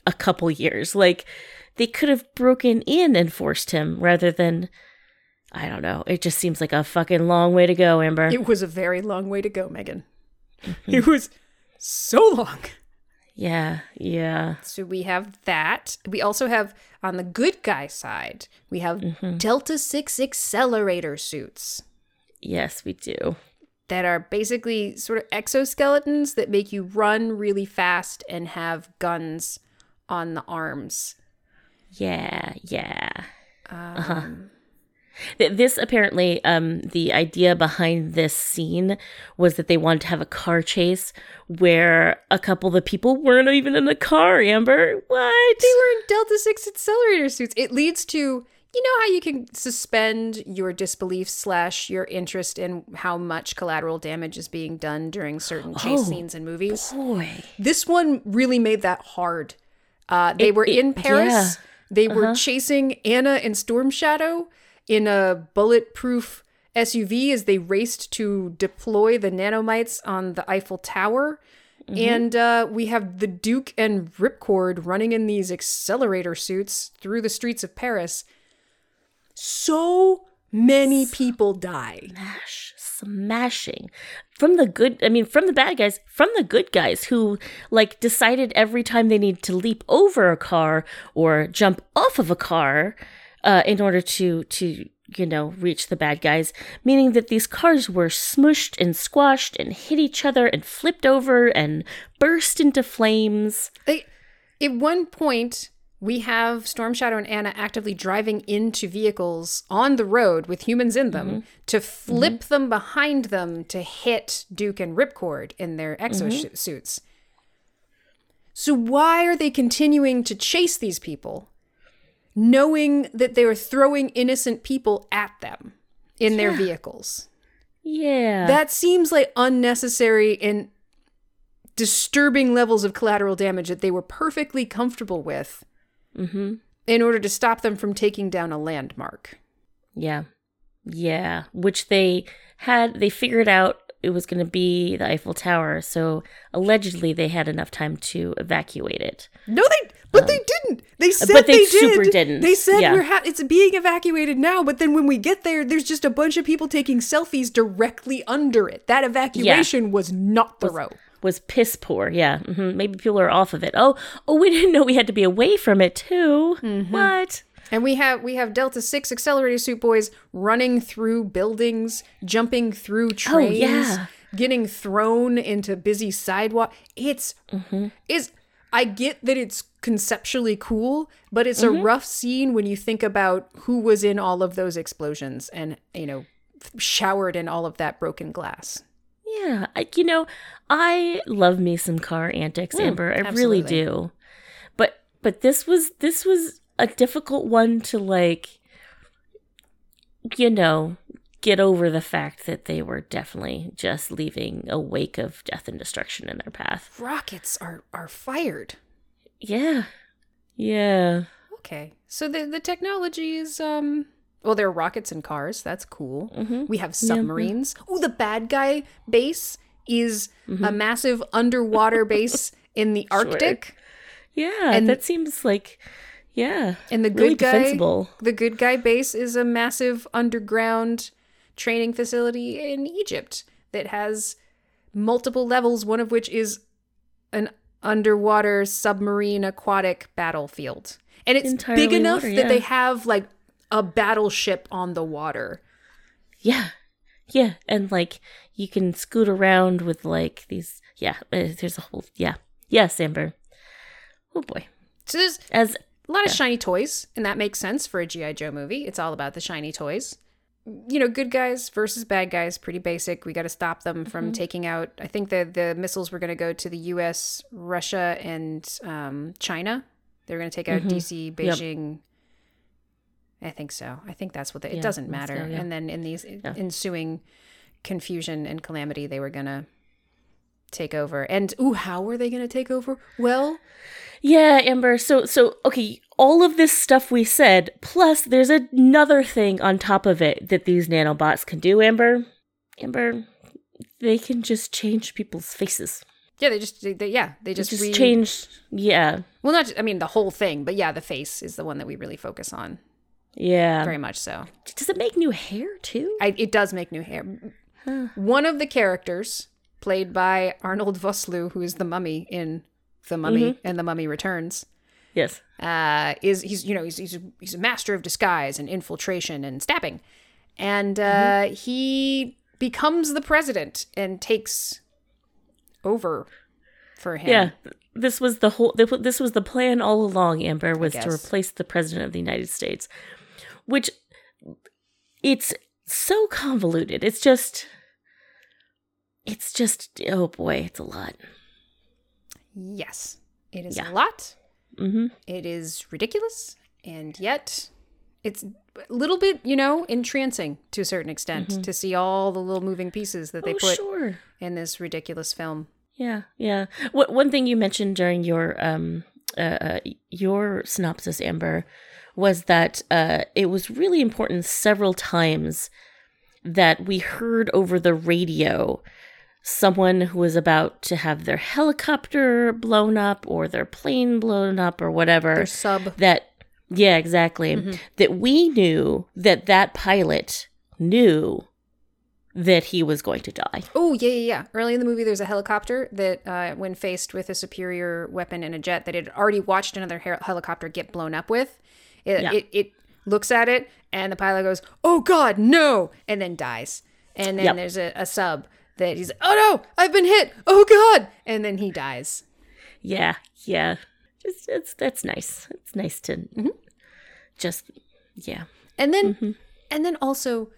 a couple years? Like they could have broken in and forced him rather than i don't know it just seems like a fucking long way to go amber It was a very long way to go, Megan. Mm-hmm. It was so long. yeah yeah So we have that. We also have on the good guy side, we have mm-hmm. Delta 6 accelerator suits yes we do that are basically sort of exoskeletons that make you run really fast and have guns on the arms. Yeah, yeah. Uh-huh. Um, Th- This apparently, um, the idea behind this scene was that they wanted to have a car chase where a couple of the people weren't even in the car. Amber, what? They were in Delta 6 accelerator suits. It leads to, you know, how you can suspend your disbelief slash your interest in how much collateral damage is being done during certain chase Oh, scenes in movies. Boy, This one really made that hard. Uh, they It- were it- in Paris. yeah. They were chasing Anna and Storm Shadow in a bulletproof SUV as they raced to deploy the nanomites on the Eiffel Tower. And uh, we have the Duke and Ripcord running in these accelerator suits through the streets of Paris. So many people die. smash, smashing from the good. I mean, from the bad guys, from the good guys who like decided every time they need to leap over a car or jump off of a car uh, in order to to you know reach the bad guys, meaning that these cars were smushed and squashed and hit each other and flipped over and burst into flames. They, at one point, we have Storm Shadow and Anna actively driving into vehicles on the road with humans in them mm-hmm. to flip mm-hmm. them behind them to hit Duke and Ripcord in their exosuits. Mm-hmm. So, why are they continuing to chase these people, knowing that they are throwing innocent people at them in their vehicles? Yeah, That seems like unnecessary and disturbing levels of collateral damage that they were perfectly comfortable with mm-hmm. in order to stop them from taking down a landmark. Yeah. Yeah. Which they had, they figured out it was going to be the Eiffel Tower. So allegedly they had enough time to evacuate it. No, they, but they didn't. They said Um, but they they, super did. didn't. They said Yeah. we're ha- it's being evacuated now, but then when we get there, there's just a bunch of people taking selfies directly under it. That evacuation was not the row. Was piss poor. Yeah. hmm Maybe people are off of it. Oh, oh, we didn't know we had to be away from it too. Mm-hmm. What? And we have we have Delta Six accelerator suit boys running through buildings, jumping through trains, Oh, yeah. getting thrown into busy sidewalk. It's Mm-hmm. is I get that it's conceptually cool, but it's Mm-hmm. a rough scene when you think about who was in all of those explosions and you know showered in all of that broken glass. Yeah, I, you know, I love me some car antics, Amber. I really do. But but this was this was a difficult one to like you know, get over the fact that they were definitely just leaving a wake of death and destruction in their path. Rockets are are fired. Yeah. Yeah. Okay. So the the technology is um well there are rockets and cars. That's cool. Mm-hmm. We have submarines. Oh, the bad guy base is Mm-hmm. a massive underwater base in the Arctic. Yeah, And- that seems like yeah. And the really good guy defensible. the good guy base is a massive underground training facility in Egypt that has multiple levels, one of which is an underwater submarine aquatic battlefield. And it's Entirely big enough water, that they have like a battleship on the water. Yeah. Yeah, and like you can scoot around with like these yeah, uh, there's a whole yeah. Yes, Amber. Oh boy. So there's As A lot of shiny toys, and that makes sense for a G.I. Joe movie. It's all about the shiny toys. You know, good guys versus bad guys, pretty basic. We got to stop them from taking out. I think the the missiles were going to go to the U.S., Russia, and um, China. They were going to take out D.C., Beijing. I think so. I think that's what they, it doesn't matter. yeah. And then in these ensuing confusion and calamity, they were going to take over. And ooh, how were they going to take over? Well, Yeah, Amber. So so okay, all of this stuff we said, plus there's another thing on top of it that these nanobots can do, Amber. Amber, they can just change people's faces. yeah, they just they, they- yeah, they Just, just, just re- change yeah. Well, not I mean the whole thing, but yeah, the face is the one that we really focus on Yeah. very much so. Does it make new hair too? I, it does make new hair. One of the characters played by Arnold Vosloo, who is the mummy in The Mummy and The Mummy Returns, Yes. uh, is he's you know he's he's a, he's a master of disguise and infiltration and stabbing, and uh, he becomes the president and takes over for him. Yeah. This was the whole this was the plan all along, Amber, was to replace the president of the United States. Which it's so convoluted. It's just it's just oh boy, it's a lot. Yes, it is Yeah. a lot. Mhm. It is ridiculous, and yet it's a little bit, you know, entrancing to a certain extent to see all the little moving pieces that they oh, put sure. in this ridiculous film. Yeah, yeah. What one thing you mentioned during your um uh, uh your synopsis, Amber, was that uh it was really important several times that we heard over the radio someone who was about to have their helicopter blown up or their plane blown up or whatever Their sub. that yeah exactly that we knew that that pilot knew that he was going to die Oh yeah, yeah, yeah. Early in the movie, there's a helicopter that, uh, when faced with a superior weapon and a jet that it had already watched another her- helicopter get blown up with, it, Yeah. it it looks at it and the pilot goes, "Oh God, no!" and then dies. And then Yep. there's a, a sub that he's, "Oh no, I've been hit! Oh God!" and then he dies. Yeah, yeah. Just it's that's nice. It's nice to Mm-hmm. just yeah. And then Mm-hmm. and then also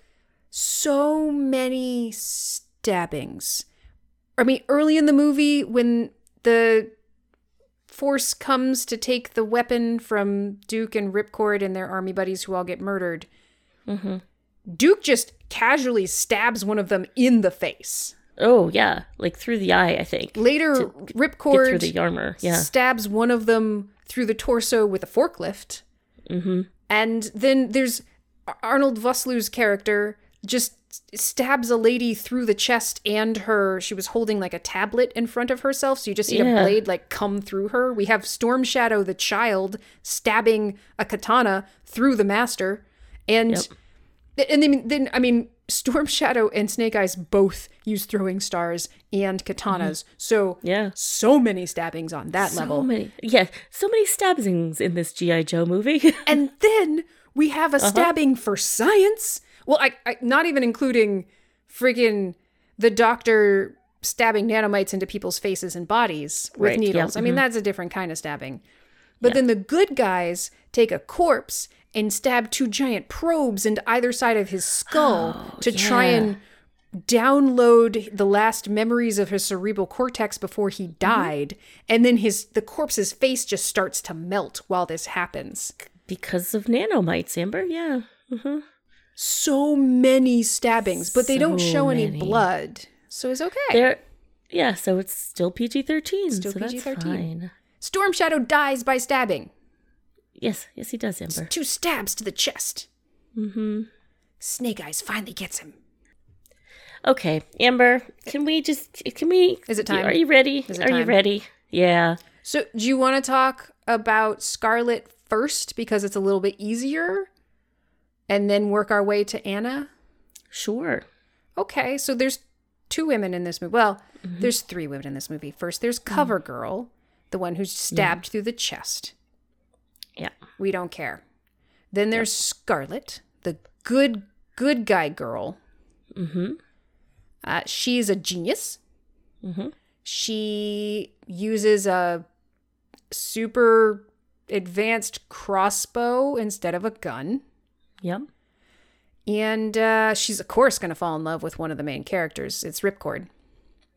so many stabbings. I mean, early in the movie when the force comes to take the weapon from Duke and Ripcord and their army buddies who all get murdered, Mm-hmm. Duke just casually stabs one of them in the face. Oh yeah, like through the eye. I think Later, through Ripcord the armor. Yeah, stabs one of them through the torso with a forklift. mm-hmm. And then there's Arnold Vosloo's character just stabs a lady through the chest and her she was holding like a tablet in front of herself so you just see Yeah. a blade like come through her we have storm shadow the child stabbing a katana through the master and and then, then i mean storm shadow and snake eyes both use throwing stars and katanas so yeah. so many stabbings on that So level many, yeah, so many stabbings in this GI Joe movie. And then we have a Uh-huh. stabbing for science. Well, I, I not even including friggin' the doctor stabbing nanomites into people's faces and bodies with Right, yeah, needles. I mean, that's a different kind of stabbing. But then the good guys take a corpse and stab two giant probes into either side of his skull oh, to try and download the last memories of his cerebral cortex before he mm-hmm. died and then his the corpse's face just starts to melt while this happens because of nanomites, Amber. Yeah. Mm-hmm. so many stabbings, but they don't show any blood. So it's okay. There. Yeah, so it's still PG thirteen. Still so PG-13. fine. Storm Shadow dies by stabbing. Yes, yes, he does, Amber. Two stabs to the chest. Mm-hmm. Snake Eyes finally gets him. Okay, Amber, can we just can we? Is it time? Are you ready? Is it Are you ready? Yeah. So, do you want to talk about Scarlett first because it's a little bit easier? And then work our way to Anna? Sure. Okay, so there's two women in this movie. Well, there's three women in this movie. First, there's Cover Girl, the one who's stabbed through the chest. Yeah. We don't care. Then there's Scarlett, the good good guy girl. Mm-hmm. Uh, she's a genius. Mm-hmm. She uses a super advanced crossbow instead of a gun. Yep. And uh, she's, of course, going to fall in love with one of the main characters. It's Ripcord.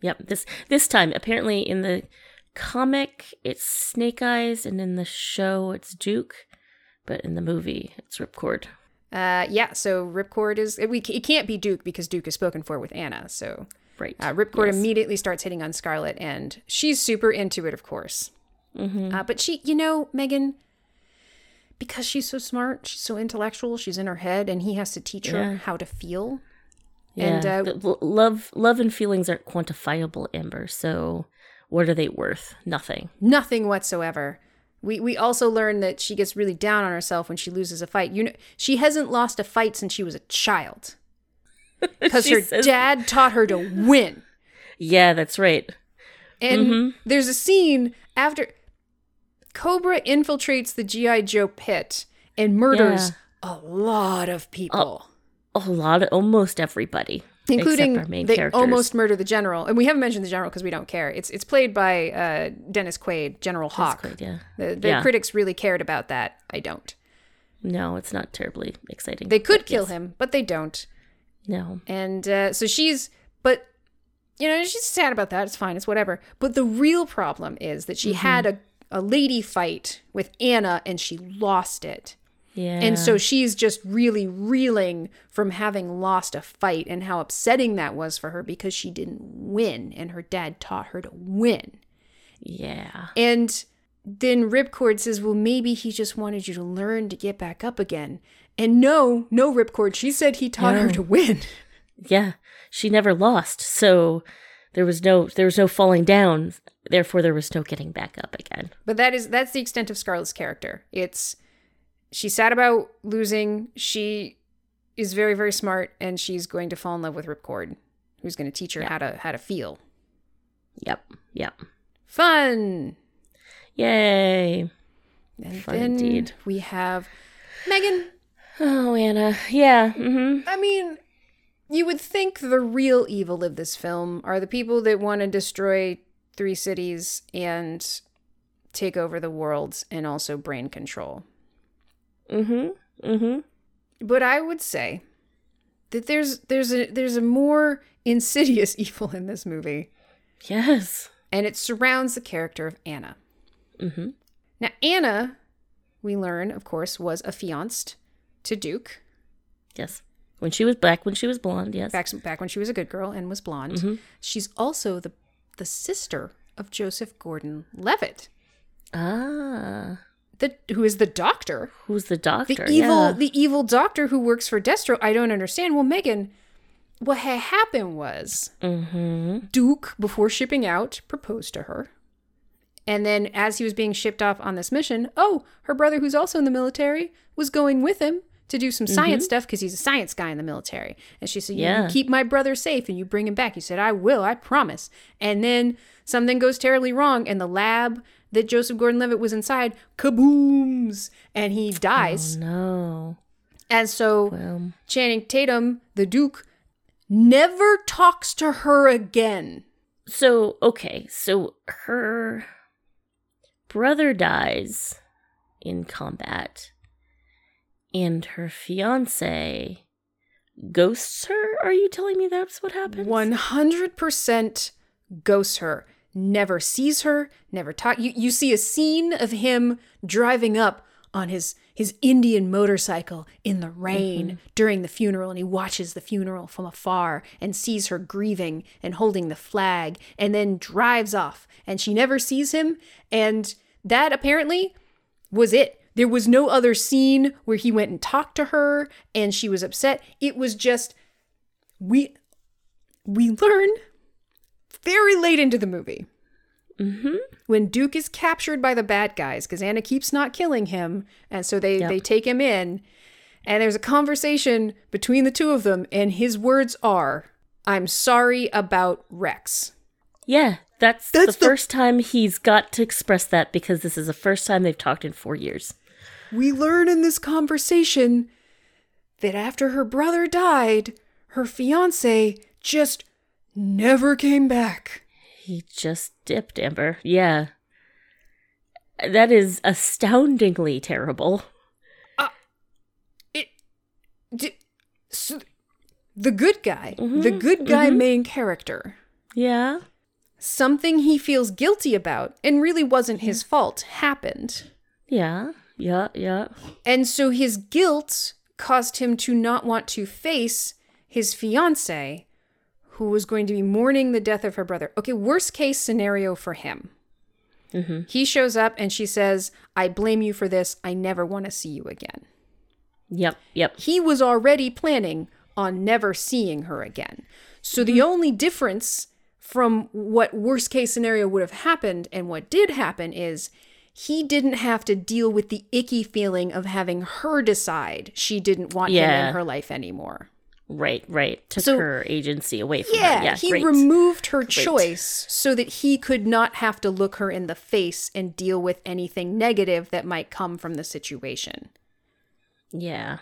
Yep. This this time, apparently in the comic, it's Snake Eyes, and in the show, it's Duke. But in the movie, it's Ripcord. Uh, yeah, so Ripcord is. It, we, it can't be Duke because Duke is spoken for with Anna. So Right. uh, Ripcord Yes. immediately starts hitting on Scarlett, and she's super into it, of course. Mm-hmm. Uh, but she, you know, Megan, because she's so smart, she's so intellectual, she's in her head, and he has to teach her how to feel. Yeah. and, uh, love, love, and feelings aren't quantifiable, Amber. So, what are they worth? Nothing. Nothing whatsoever. We we also learn that she gets really down on herself when she loses a fight. You know, she hasn't lost a fight since she was a child because her says- dad taught her to win. Yeah, that's right. And Mm-hmm. there's a scene after Cobra infiltrates the GI Joe pit and murders a lot of people, A lot of almost everybody, including our main they characters. almost murder the general. And we haven't mentioned the general because we don't care. It's it's played by uh, Dennis Quaid, General Hawk. Quaid, yeah. The, the Yeah. critics really cared about that. I don't. No, it's not terribly exciting. They could kill yes. him, but they don't. No. And uh, so she's, but you know, she's sad about that. It's fine. It's whatever. But the real problem is that she had a, a lady fight with Anna and she lost it. Yeah. And so she's just really reeling from having lost a fight and how upsetting that was for her because she didn't win and her dad taught her to win. yeah. And then Ripcord says, Well, maybe he just wanted you to learn to get back up again. And no, no, Ripcord. She said he taught her to win. Yeah. She never lost. So there was no there was no falling down. Therefore there was no getting back up again. But that is that's the extent of Scarlett's character. It's she's sad about losing. She is very, very smart, and she's going to fall in love with Ripcord, who's going to teach her how to how to feel. Yep. Yep. Fun. Yay. And Fun then indeed. we have Megan. Oh, Anna. Yeah. Mm-hmm. I mean, you would think the real evil of this film are the people that want to destroy three cities and take over the world and also brain control. Mm-hmm. Mm-hmm. But I would say that there's there's a there's a more insidious evil in this movie, Yes. and it surrounds the character of Anna. Mm-hmm. Now, Anna, we learn, of course, was affianced to Duke Yes. When she was black, when she was blonde, yes. back back when she was a good girl and was blonde. She's also the the sister of Joseph Gordon-Levitt, Ah. The who is the doctor, Who's the doctor? the evil Yeah. the evil doctor who works for Destro. I don't understand. Well, Megan, what had happened was Mm-hmm. Duke, before shipping out, proposed to her. And then, as he was being shipped off on this mission, oh, her brother, who's also in the military, was going with him to do some science stuff because he's a science guy in the military. And she said, you, you keep my brother safe and you bring him back. He said, I will, I promise. And then something goes terribly wrong, and the lab that Joseph Gordon Levitt was inside kabooms, and he dies. Oh, No. And so Well, Channing Tatum, the Duke, never talks to her again. so okay, so her brother dies in combat, and her fiance ghosts her. Are you telling me that's what happened? 100% ghosts her. Never sees her, never talk. You, you see a scene of him driving up on his, his Indian motorcycle in the rain mm-hmm. during the funeral, and he watches the funeral from afar and sees her grieving and holding the flag, and then drives off. And she never sees him. And that apparently was it. There was no other scene where he went and talked to her and she was upset. It was just we we learn very late into the movie Mm-hmm. when Duke is captured by the bad guys because Anna keeps not killing him, and so they Yep. they take him in, and there's a conversation between the two of them, and his words are, "I'm sorry about Rex." Yeah, that's, That's the, the- first time he's got to express that because this is the first time they've talked in four years. We learn in this conversation that after her brother died, her fiance just never came back. He just dipped, Amber. Yeah. that is astoundingly terrible. Uh, it d- so the good guy the good guy main character Yeah. something he feels guilty about and really wasn't his fault happened Yeah. Yeah. Yeah. and so his guilt caused him to not want to face his fiance who was going to be mourning the death of her brother okay worst case scenario for him mm-hmm. he shows up and she says i blame you for this i never want to see you again Yep. Yep. he was already planning on never seeing her again. So the mm-hmm. only difference from what worst case scenario would have happened and what did happen is he didn't have to deal with the icky feeling of having her decide she didn't want him in her life anymore. Right. Right. Took So- her agency away from Yeah, her. Yeah. he great. removed her choice so that he could not have to look her in the face and deal with anything negative that might come from the situation. yeah.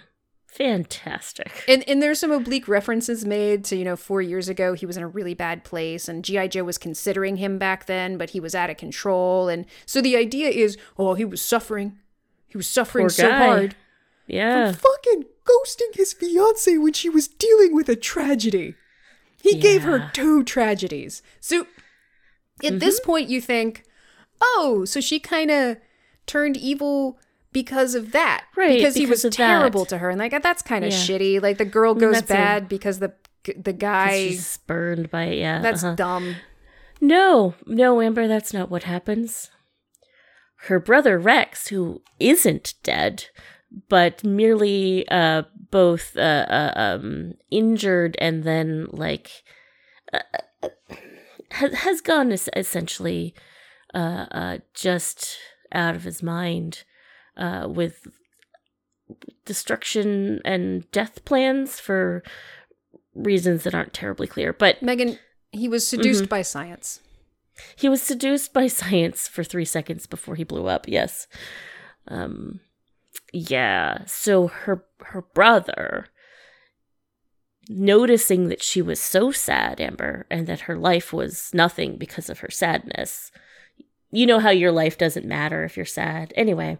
Fantastic. And and there's some oblique references made to, you know, four years ago he was in a really bad place and G.I. Joe was considering him back then, but he was out of control. And so the idea is, oh, he was suffering. He was suffering Poor so guy. hard. Yeah. Fucking ghosting his fiance when she was dealing with a tragedy. He gave her two tragedies. So at this point you think, oh, so she kind of turned evil because of that. Right, Because he was of that. terrible to her. And like that's kind of Yeah. shitty. Like the girl goes that's a- bad because the the guy She's spurned by it. Yeah. that's uh-huh. dumb. No, no, Amber, that's not what happens. Her brother Rex, who isn't dead, but merely uh, both uh, uh, um, injured and then like uh, uh, has has gone es- essentially uh, uh, just out of his mind uh, with destruction and death plans for reasons that aren't terribly clear. But Megan, he was seduced by science. he was seduced by science for three seconds before he blew up. Yes. Um. Yeah. So her her brother, noticing that she was so sad, Amber, and that her life was nothing because of her sadness. You know how your life doesn't matter if you're sad. Anyway,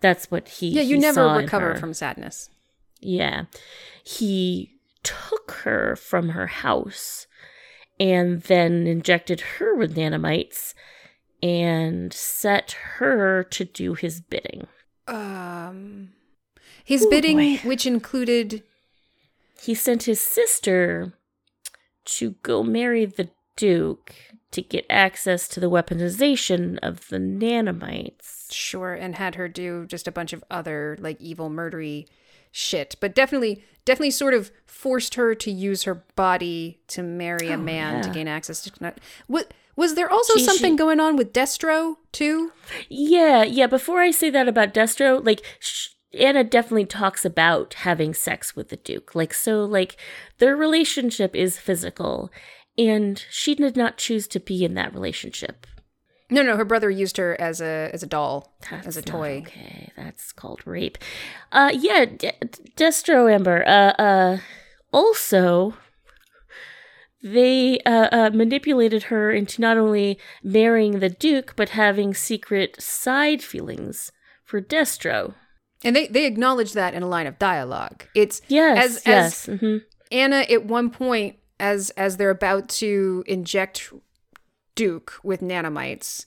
that's what he. Yeah, you he never recover from sadness. Yeah. He took her from her house and then injected her with nanomites and set her to do his bidding. Um his Ooh, bidding boy. which included He sent his sister to go marry the Duke to get access to the weaponization of the nanomites. sure and had her do just a bunch of other like evil murdery shit but definitely definitely sort of forced her to use her body to marry a Oh, man to gain access to what was there also She- something she- going on with destro too Yeah, yeah. Before I say that about Destro, like sh- Anna definitely talks about having sex with the Duke. Like so, like their relationship is physical, and she did not choose to be in that relationship. no no her brother used her as a as a doll That's as a toy okay, that's called rape. Uh, yeah, D- Destro Amber. Uh, uh, also. They uh, uh, manipulated her into not only marrying the Duke, but having secret side feelings for Destro. and they they acknowledge that in a line of dialogue it's Yes, as yes. as hmm Anna at one point as as they're about to inject Duke with nanomites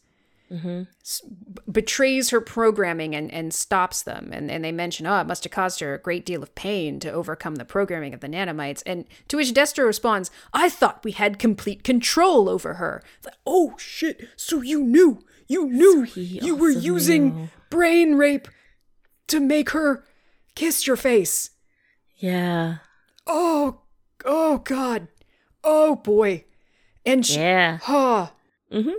s- b- betrays her programming and and stops them and and they mention oh it must have caused her a great deal of pain to overcome the programming of the nanomites and to which Destro responds I thought we had complete control over her like, oh shit so you knew you knew he you were using knew. brain rape to make her kiss your face Yeah. Oh, oh God. Oh boy. And she, Yeah. huh. hmm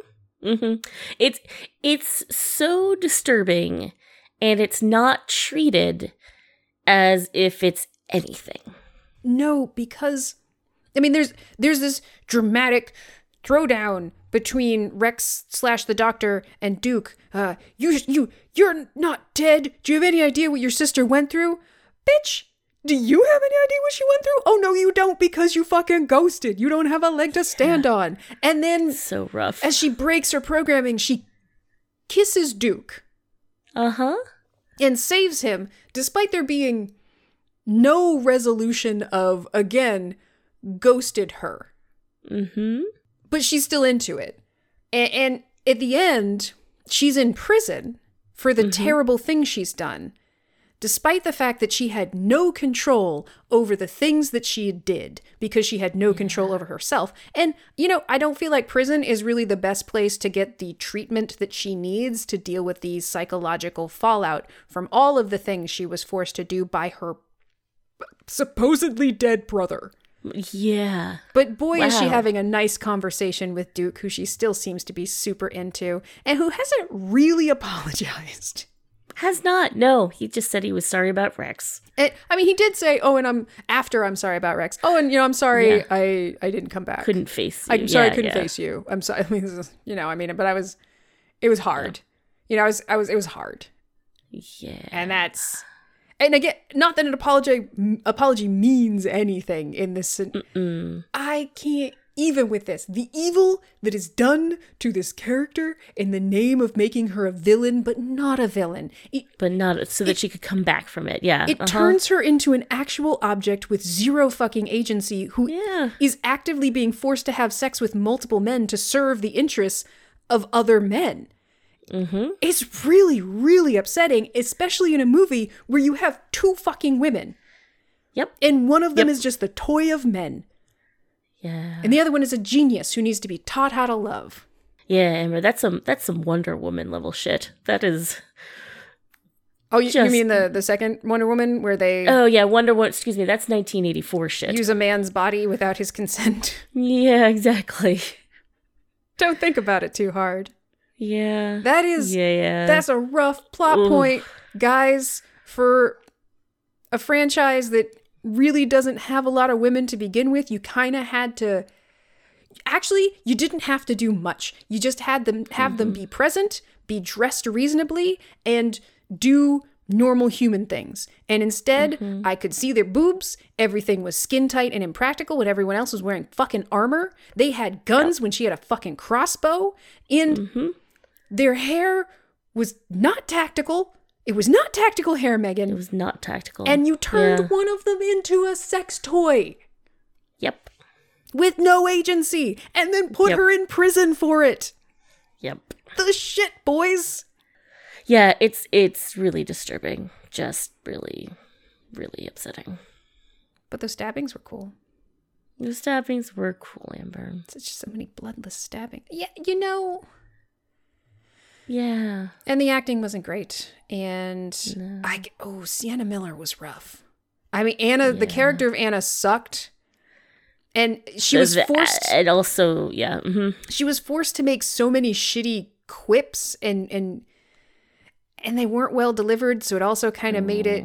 It's it's so disturbing and it's not treated as if it's anything. No, because I mean there's there's this dramatic throwdown between Rex slash the doctor and Duke. Uh you you you're not dead. Do you have any idea what your sister went through? Bitch, do you have any idea what she went through? Oh no, you don't because you fucking ghosted. You don't have a leg to stand on. And then So rough. as she breaks her programming, she kisses Duke Uh huh. and saves him despite there being no resolution of again ghosted her Mm-hmm. but she's still into it and, and at the end she's in prison for the terrible things she's done despite the fact that she had no control over the things that she did because she had no control over herself. And, you know, I don't feel like prison is really the best place to get the treatment that she needs to deal with the psychological fallout from all of the things she was forced to do by her supposedly dead brother. Yeah. But boy, is she having a nice conversation with Duke, who she still seems to be super into, and who hasn't really apologized. Has not. No, he just said he was sorry about Rex. And, I mean, he did say, "Oh, and I'm after. I'm sorry about Rex. Oh, and you know, I'm sorry Yeah. I I didn't come back. Couldn't face you. I'm sorry Yeah, I couldn't yeah. face you. I'm sorry. I mean, is- you know, I mean, but I was, it was hard. You know, I was, I was, it was hard, Yeah. and that's, and again, not that an apology apology means anything in this. sen- I can't even with this. The evil that is done to this character in the name of making her a villain, but not a villain. It, But not so that she could come back from it. Yeah. It uh-huh. turns her into an actual object with zero fucking agency who is Yeah. actively being forced to have sex with multiple men to serve the interests of other men. Mm-hmm. It's really, really upsetting, especially in a movie where you have two fucking women Yep. and one of them Yep. is just the toy of men Yeah. and the other one is a genius who needs to be taught how to love. Yeah, Amber, that's some that's some Wonder Woman level shit. That is Oh, you, you mean the, the second Wonder Woman where they Oh yeah, Wonder Woman excuse me, that's nineteen eighty four shit. use a man's body without his consent? yeah, exactly. Don't think about it too hard. Yeah. That is yeah, yeah. That's a rough plot Oof. point, guys, for a franchise that really doesn't have a lot of women to begin with. You kind of had to Actually, you didn't have to do much. You just had them have them mm-hmm. be present, be dressed reasonably, and do normal human things. And instead, mm-hmm. I could see their boobs. Everything was skin tight and impractical when everyone else was wearing fucking armor. They had guns when she had a fucking crossbow. And mm-hmm. their hair was not tactical. It was not tactical hair, Megan. it was not tactical. and you turned Yeah. one of them into a sex toy Yep. with no agency and then put Yep. her in prison for it. Yep. The shit, boys. Yeah, it's it's really disturbing. Just really, really upsetting. But the stabbings were cool. The stabbings were cool, Amber. Such so many bloodless stabbing. Yeah, you know. Yeah. And the acting wasn't great. And I oh, Sienna Miller was rough. I mean, Anna, the character of Anna sucked. And she was The- forced and also, yeah. hmm she was forced to make so many shitty quips and and and they weren't well delivered so it also kind of made it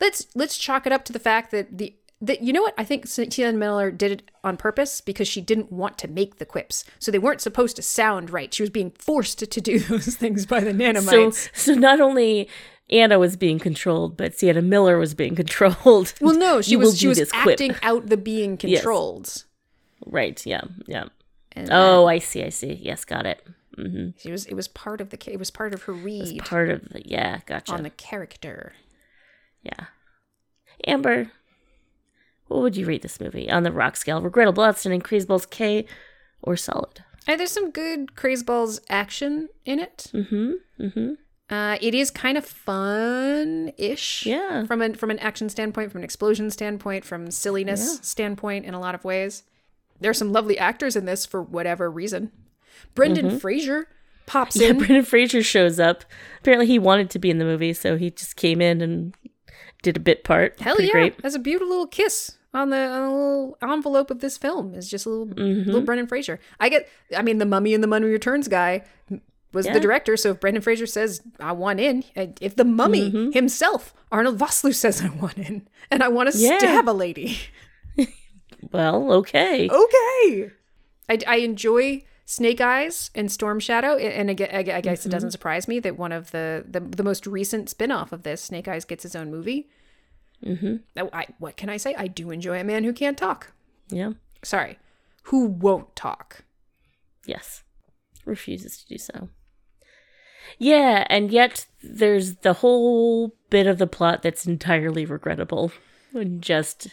let's let's chalk it up to the fact that the that you know what I think Sienna Miller did it on purpose because she didn't want to make the quips so they weren't supposed to sound right she was being forced to do those things by the nanomites so so not only Anna was being controlled, but Sienna Miller was being controlled. well no she You was she was this quip. acting out the being controlled Right. Yeah. Yeah. and Oh, I see. I see. Yes, got it. hmm she was it was part of the it was part of her read Part of the yeah. Gotcha. on the character yeah. Amber, what would you rate this movie on the rock scale? Regrettable, outstanding, crazy balls, K, or solid? Uh, there's some good Crazeballs action in it. Mm-hmm. Mm-hmm. Uh, it is kind of fun-ish. Yeah. From an from an action standpoint, from an explosion standpoint, from silliness standpoint, in a lot of ways. There's some lovely actors in this for whatever reason. Brendan Fraser pops Mm-hmm. Yeah, in. Brendan Fraser shows up. Apparently, he wanted to be in the movie, so he just came in and did a bit part. Hell Pretty yeah! Great. That's a beautiful little kiss on the, on the little envelope of this film. Is just a little Mm-hmm. little Brendan Fraser. I get. I mean, the Mummy and the Mummy Returns guy was Yeah. the director. So if Brendan Fraser says I want in, if the Mummy Mm-hmm. himself, Arnold Vosloo says I want in, and I want to Yeah. stab a lady. Well, okay. okay. I, I enjoy Snake Eyes and Storm Shadow, and I I guess it Mm-hmm. doesn't surprise me that one of the the, the most recent spin-off of this, Snake Eyes, gets his own movie. Mm-hmm. Oh, I, what can I say? I do enjoy a man who can't talk. Yeah. Sorry, who won't talk. Yes. Refuses to do so. Yeah, and yet there's the whole bit of the plot that's entirely regrettable and just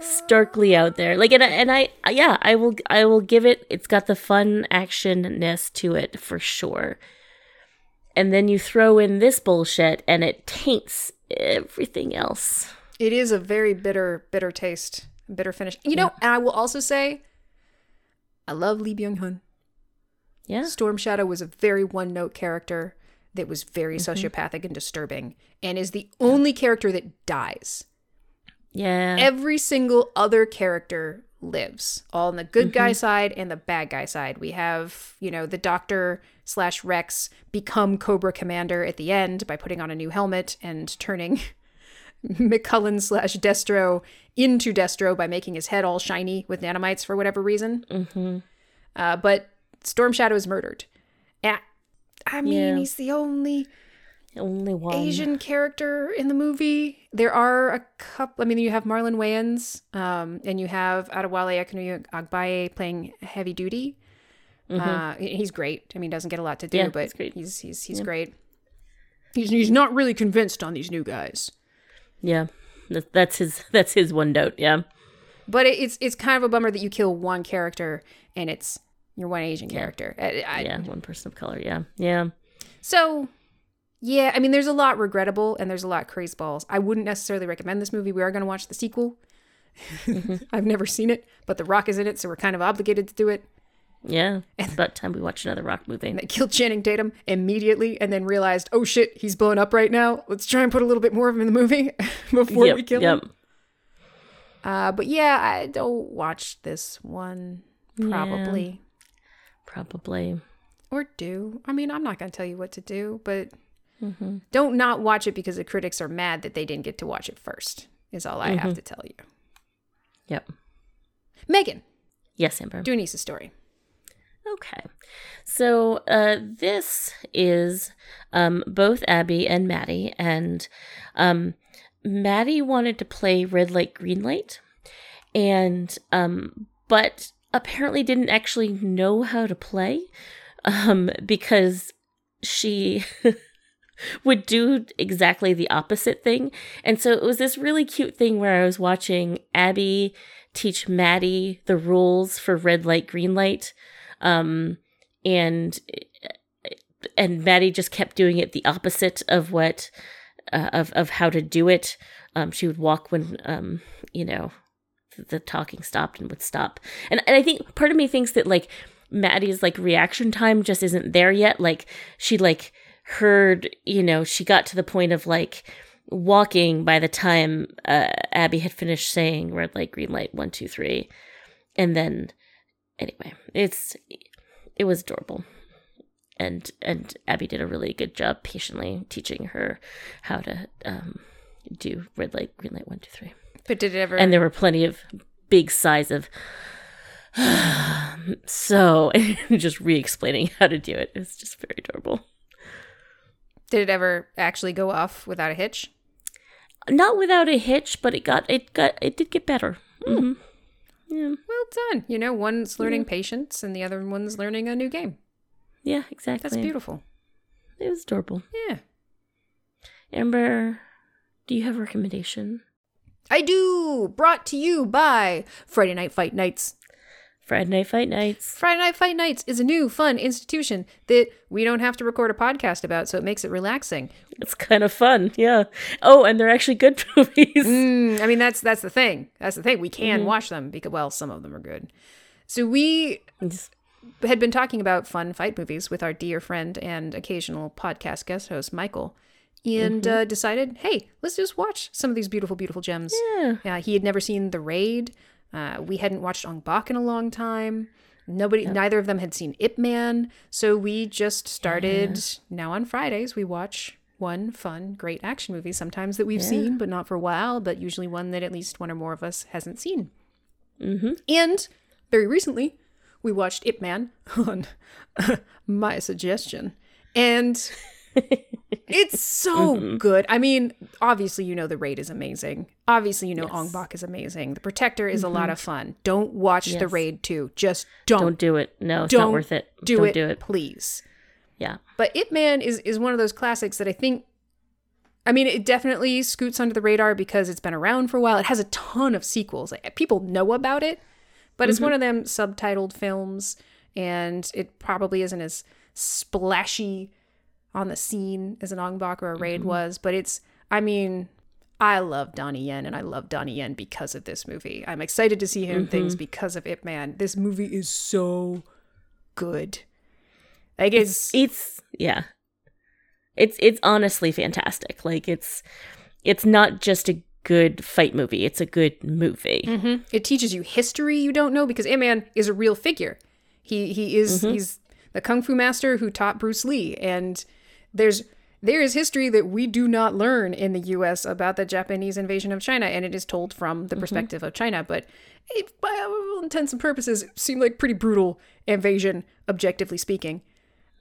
starkly out there. Like and I, and I yeah, I will I will give it it's got the fun actionness to it for sure. And then you throw in this bullshit and it taints everything else. It is a very bitter, bitter taste, bitter finish. You know, and I will also say, I love Lee Byung Hun. Yeah. Storm Shadow was a very one note character that was very mm-hmm. sociopathic and disturbing, and is the only character that dies. Yeah. Every single other character lives, all on the good guy side and the bad guy side. We have, you know, the Doctor slash Rex become Cobra Commander at the end by putting on a new helmet and turning McCullen slash Destro into Destro by making his head all shiny with nanomites for whatever reason. mm-hmm. Uh, but Storm Shadow is murdered. I mean, Yeah. he's the only Only one. Asian character in the movie. There are a couple. I mean, you have Marlon Wayans, um, and you have Adewale Akinnuoye-Agbaje playing heavy duty. Uh, he's great. I mean, doesn't get a lot to do, Mm-hmm. Yeah, but he's great. he's he's he's great. He's he's not really convinced on these new guys, Yeah. That's his that's his one note, yeah. but it's it's kind of a bummer that you kill one character and it's your one Asian character. I, I, yeah, one person of color, yeah. Yeah. So, yeah, I mean, there's a lot regrettable and there's a lot crazy balls. I wouldn't necessarily recommend this movie. We are going to watch the sequel. I've never seen it, but The Rock is in it, so we're kind of obligated to do it. Yeah. It's about time we watch another rock movie. And they killed Channing Tatum immediately and then realized, oh shit, he's blown up right now. Let's try and put a little bit more of him in the movie before Yep, we kill yep. him. Uh, but yeah, I don't watch this one, probably. Probably. Or do. I mean, I'm not going to tell you what to do, but Mm-hmm. don't not watch it because the critics are mad that they didn't get to watch it first, is all I Mm-hmm. have to tell you. Yep. Megan, Yes, Amber. do Anissa's story. Okay. So uh, this is um, both Abby and Maddie, and um, Maddie wanted to play red light, green light, and um, but apparently didn't actually know how to play um, because she would do exactly the opposite thing. And so it was this really cute thing where I was watching Abby teach Maddie the rules for red light, green light. Um, and and Maddie just kept doing it the opposite of what uh, of of how to do it. Um, she would walk when um, you know the, the talking stopped and would stop. And and I think part of me thinks that like Maddie's like reaction time just isn't there yet. Like she like heard, you know, she got to the point of like walking by the time uh, Abby had finished saying red light, green light, one, two, three, and then anyway, it's it was adorable, and and Abby did a really good job patiently teaching her how to um, do red light, green light, one, two, three, But did it ever? and there were plenty of big sighs of. so just re-explaining how to do it it's just very adorable did it ever actually go off without a hitch? not without a hitch but it got it got it did get better hmm yeah Well done. You know, one's learning patience and the other one's learning a new game. yeah exactly That's beautiful. it was adorable Yeah. amber do you have a recommendation I do. Brought to you by Friday Night Fight Nights. Friday night fight nights Friday Night Fight Nights is a new, fun institution that we don't have to record a podcast about, so it makes it relaxing. it's kind of fun yeah oh and they're actually good movies Mm, I mean, that's that's the thing. That's the thing. We can watch them because, well, some of them are good. So we had been talking about fun fight movies with our dear friend and occasional podcast guest host Michael, and uh, decided, hey, let's just watch some of these beautiful, beautiful gems. yeah Yeah, he had never seen The Raid. Uh, we hadn't watched Ong Bak in a long time. Nobody, neither of them had seen Ip Man. So we just started. Now on Fridays, we watch one fun, great action movie. Sometimes that we've seen, but not for a while. But usually one that at least one or more of us hasn't seen. mm-hmm. And very recently, we watched Ip Man on my suggestion. And it's so mm-hmm. good. I mean, obviously, you know, The Raid is amazing. Obviously, you know, Ong Bak is amazing. The Protector is a lot mm-hmm. of fun. Don't watch The Raid 2. Just don't, don't do it no it's don't not worth it do don't it, do it please. Yeah. But Ip Man is is one of those classics that I think I mean, it definitely scoots under the radar because it's been around for a while. It has a ton of sequels. Like, people know about it, but it's one mm-hmm. of them subtitled films and it probably isn't as splashy on the scene as an Ong Bak or a Raid mm-hmm. was, but it's I mean, I love Donnie Yen and I love Donnie Yen because of this movie. I'm excited to see him in things mm-hmm. because of it, Man. This movie is so good. Like it's It's yeah. It's it's honestly fantastic. Like it's it's not just a good fight movie. It's a good movie. Mhm. It teaches you history you don't know because Ip Man is a real figure. He he is mm-hmm. he's the kung fu master who taught Bruce Lee, and there's there is history that we do not learn in the U.S. about the Japanese invasion of China, and it is told from the perspective of China. But it, by all intents and purposes, it seemed like pretty brutal invasion, objectively speaking.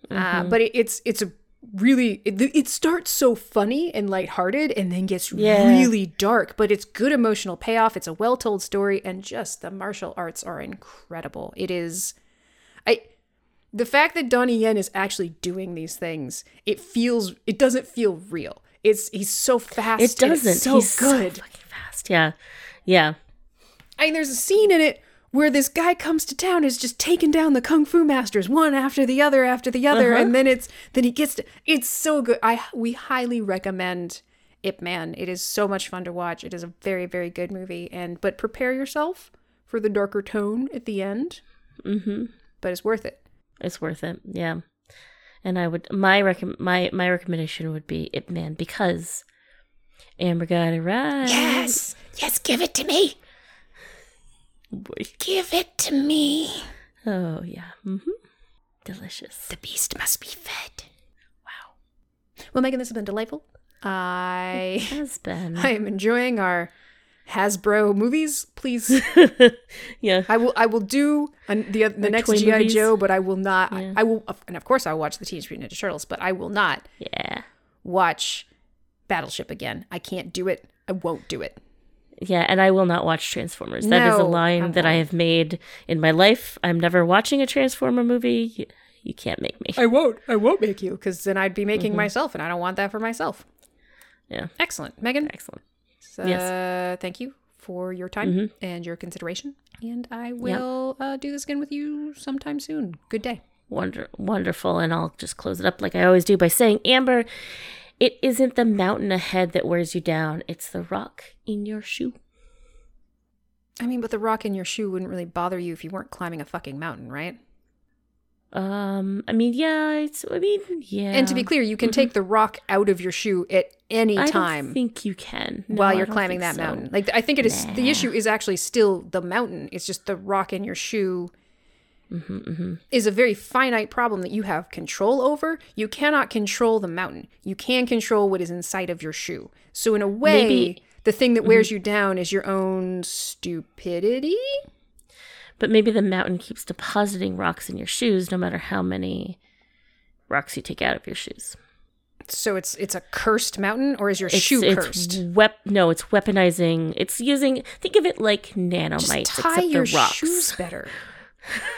Uh, but it, it's it's a really it, it starts so funny and lighthearted and then gets Yeah. really dark but it's good emotional payoff it's a well told story and just the martial arts are incredible it is i the fact that donnie yen is actually doing these things it feels it doesn't feel real it's he's so fast It doesn't. so He's good so fucking fast. Yeah. Yeah. I mean, there's a scene in it where this guy comes to town is just taking down the kung fu masters one after the other after the other, Uh-huh. and then it's then he gets to, it's so good. I we highly recommend Ip Man. It is so much fun to watch. It is a very very good movie, and but prepare yourself for the darker tone at the end. Mm-hmm. But it's worth it. It's worth it. Yeah. And I would my rec- my my recommendation would be Ip Man because Amber got it right. yes, Yes, give it to me. Boy. Give it to me. Oh yeah. Mm-hmm. Delicious. The beast must be fed. Wow. Well, Megan, this has been delightful. I Has been. I am enjoying our Hasbro movies. Please, yeah. I will. I will do an, the the next GI? Joe, but I will not. Yeah. I, I will, and of course, I'll watch the Teenage Mutant Ninja Turtles, but I will not Yeah. watch Battleship again. I can't do it. I won't do it. Yeah, and I will not watch Transformers. That is a line I that I have made in my life. I'm never watching a Transformer movie. You, you can't make me. I won't. I won't make you because then I'd be making mm-hmm. myself, and I don't want that for myself. Yeah. Excellent, Megan. Excellent. So, Yes. Mm-hmm. Thank you for your time and your consideration, and I will uh, do this again with you sometime soon. Good day. Wonder wonderful. And I'll just close it up like I always do by saying, Amber, it isn't the mountain ahead that wears you down. It's the rock in your shoe. I mean, but the rock in your shoe wouldn't really bother you if you weren't climbing a fucking mountain, right? Um, I mean, yeah, it's I mean, yeah. And to be clear, you can take the rock out of your shoe at any I time don't think you can No, while you're climbing that so. mountain. Like I think it is the issue is actually still the mountain. It's just the rock in your shoe Mm-hmm, is a very finite problem that you have control over. You cannot control the mountain. You can control what is inside of your shoe. So in a way, Maybe- the thing that wears you down is your own stupidity. But maybe the mountain keeps depositing rocks in your shoes, no matter how many rocks you take out of your shoes. So it's it's a cursed mountain, or is your It's, shoe it's cursed? Wep- no, it's weaponizing. It's using. Think of it like nanomites. Just tie except your the rocks. shoes better.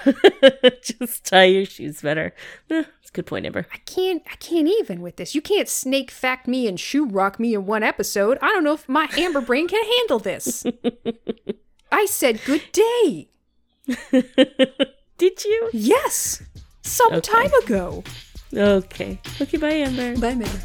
Just tie your shoes better. Eh, That's a good point, Amber. I can't I can't even with this. You can't snake fact me and shoe rock me in one episode. I don't know if my amber brain can handle this. I said good day. Did you? Yes. Some Okay. time ago. Okay. Okay, bye, Amber. Bye, Megan.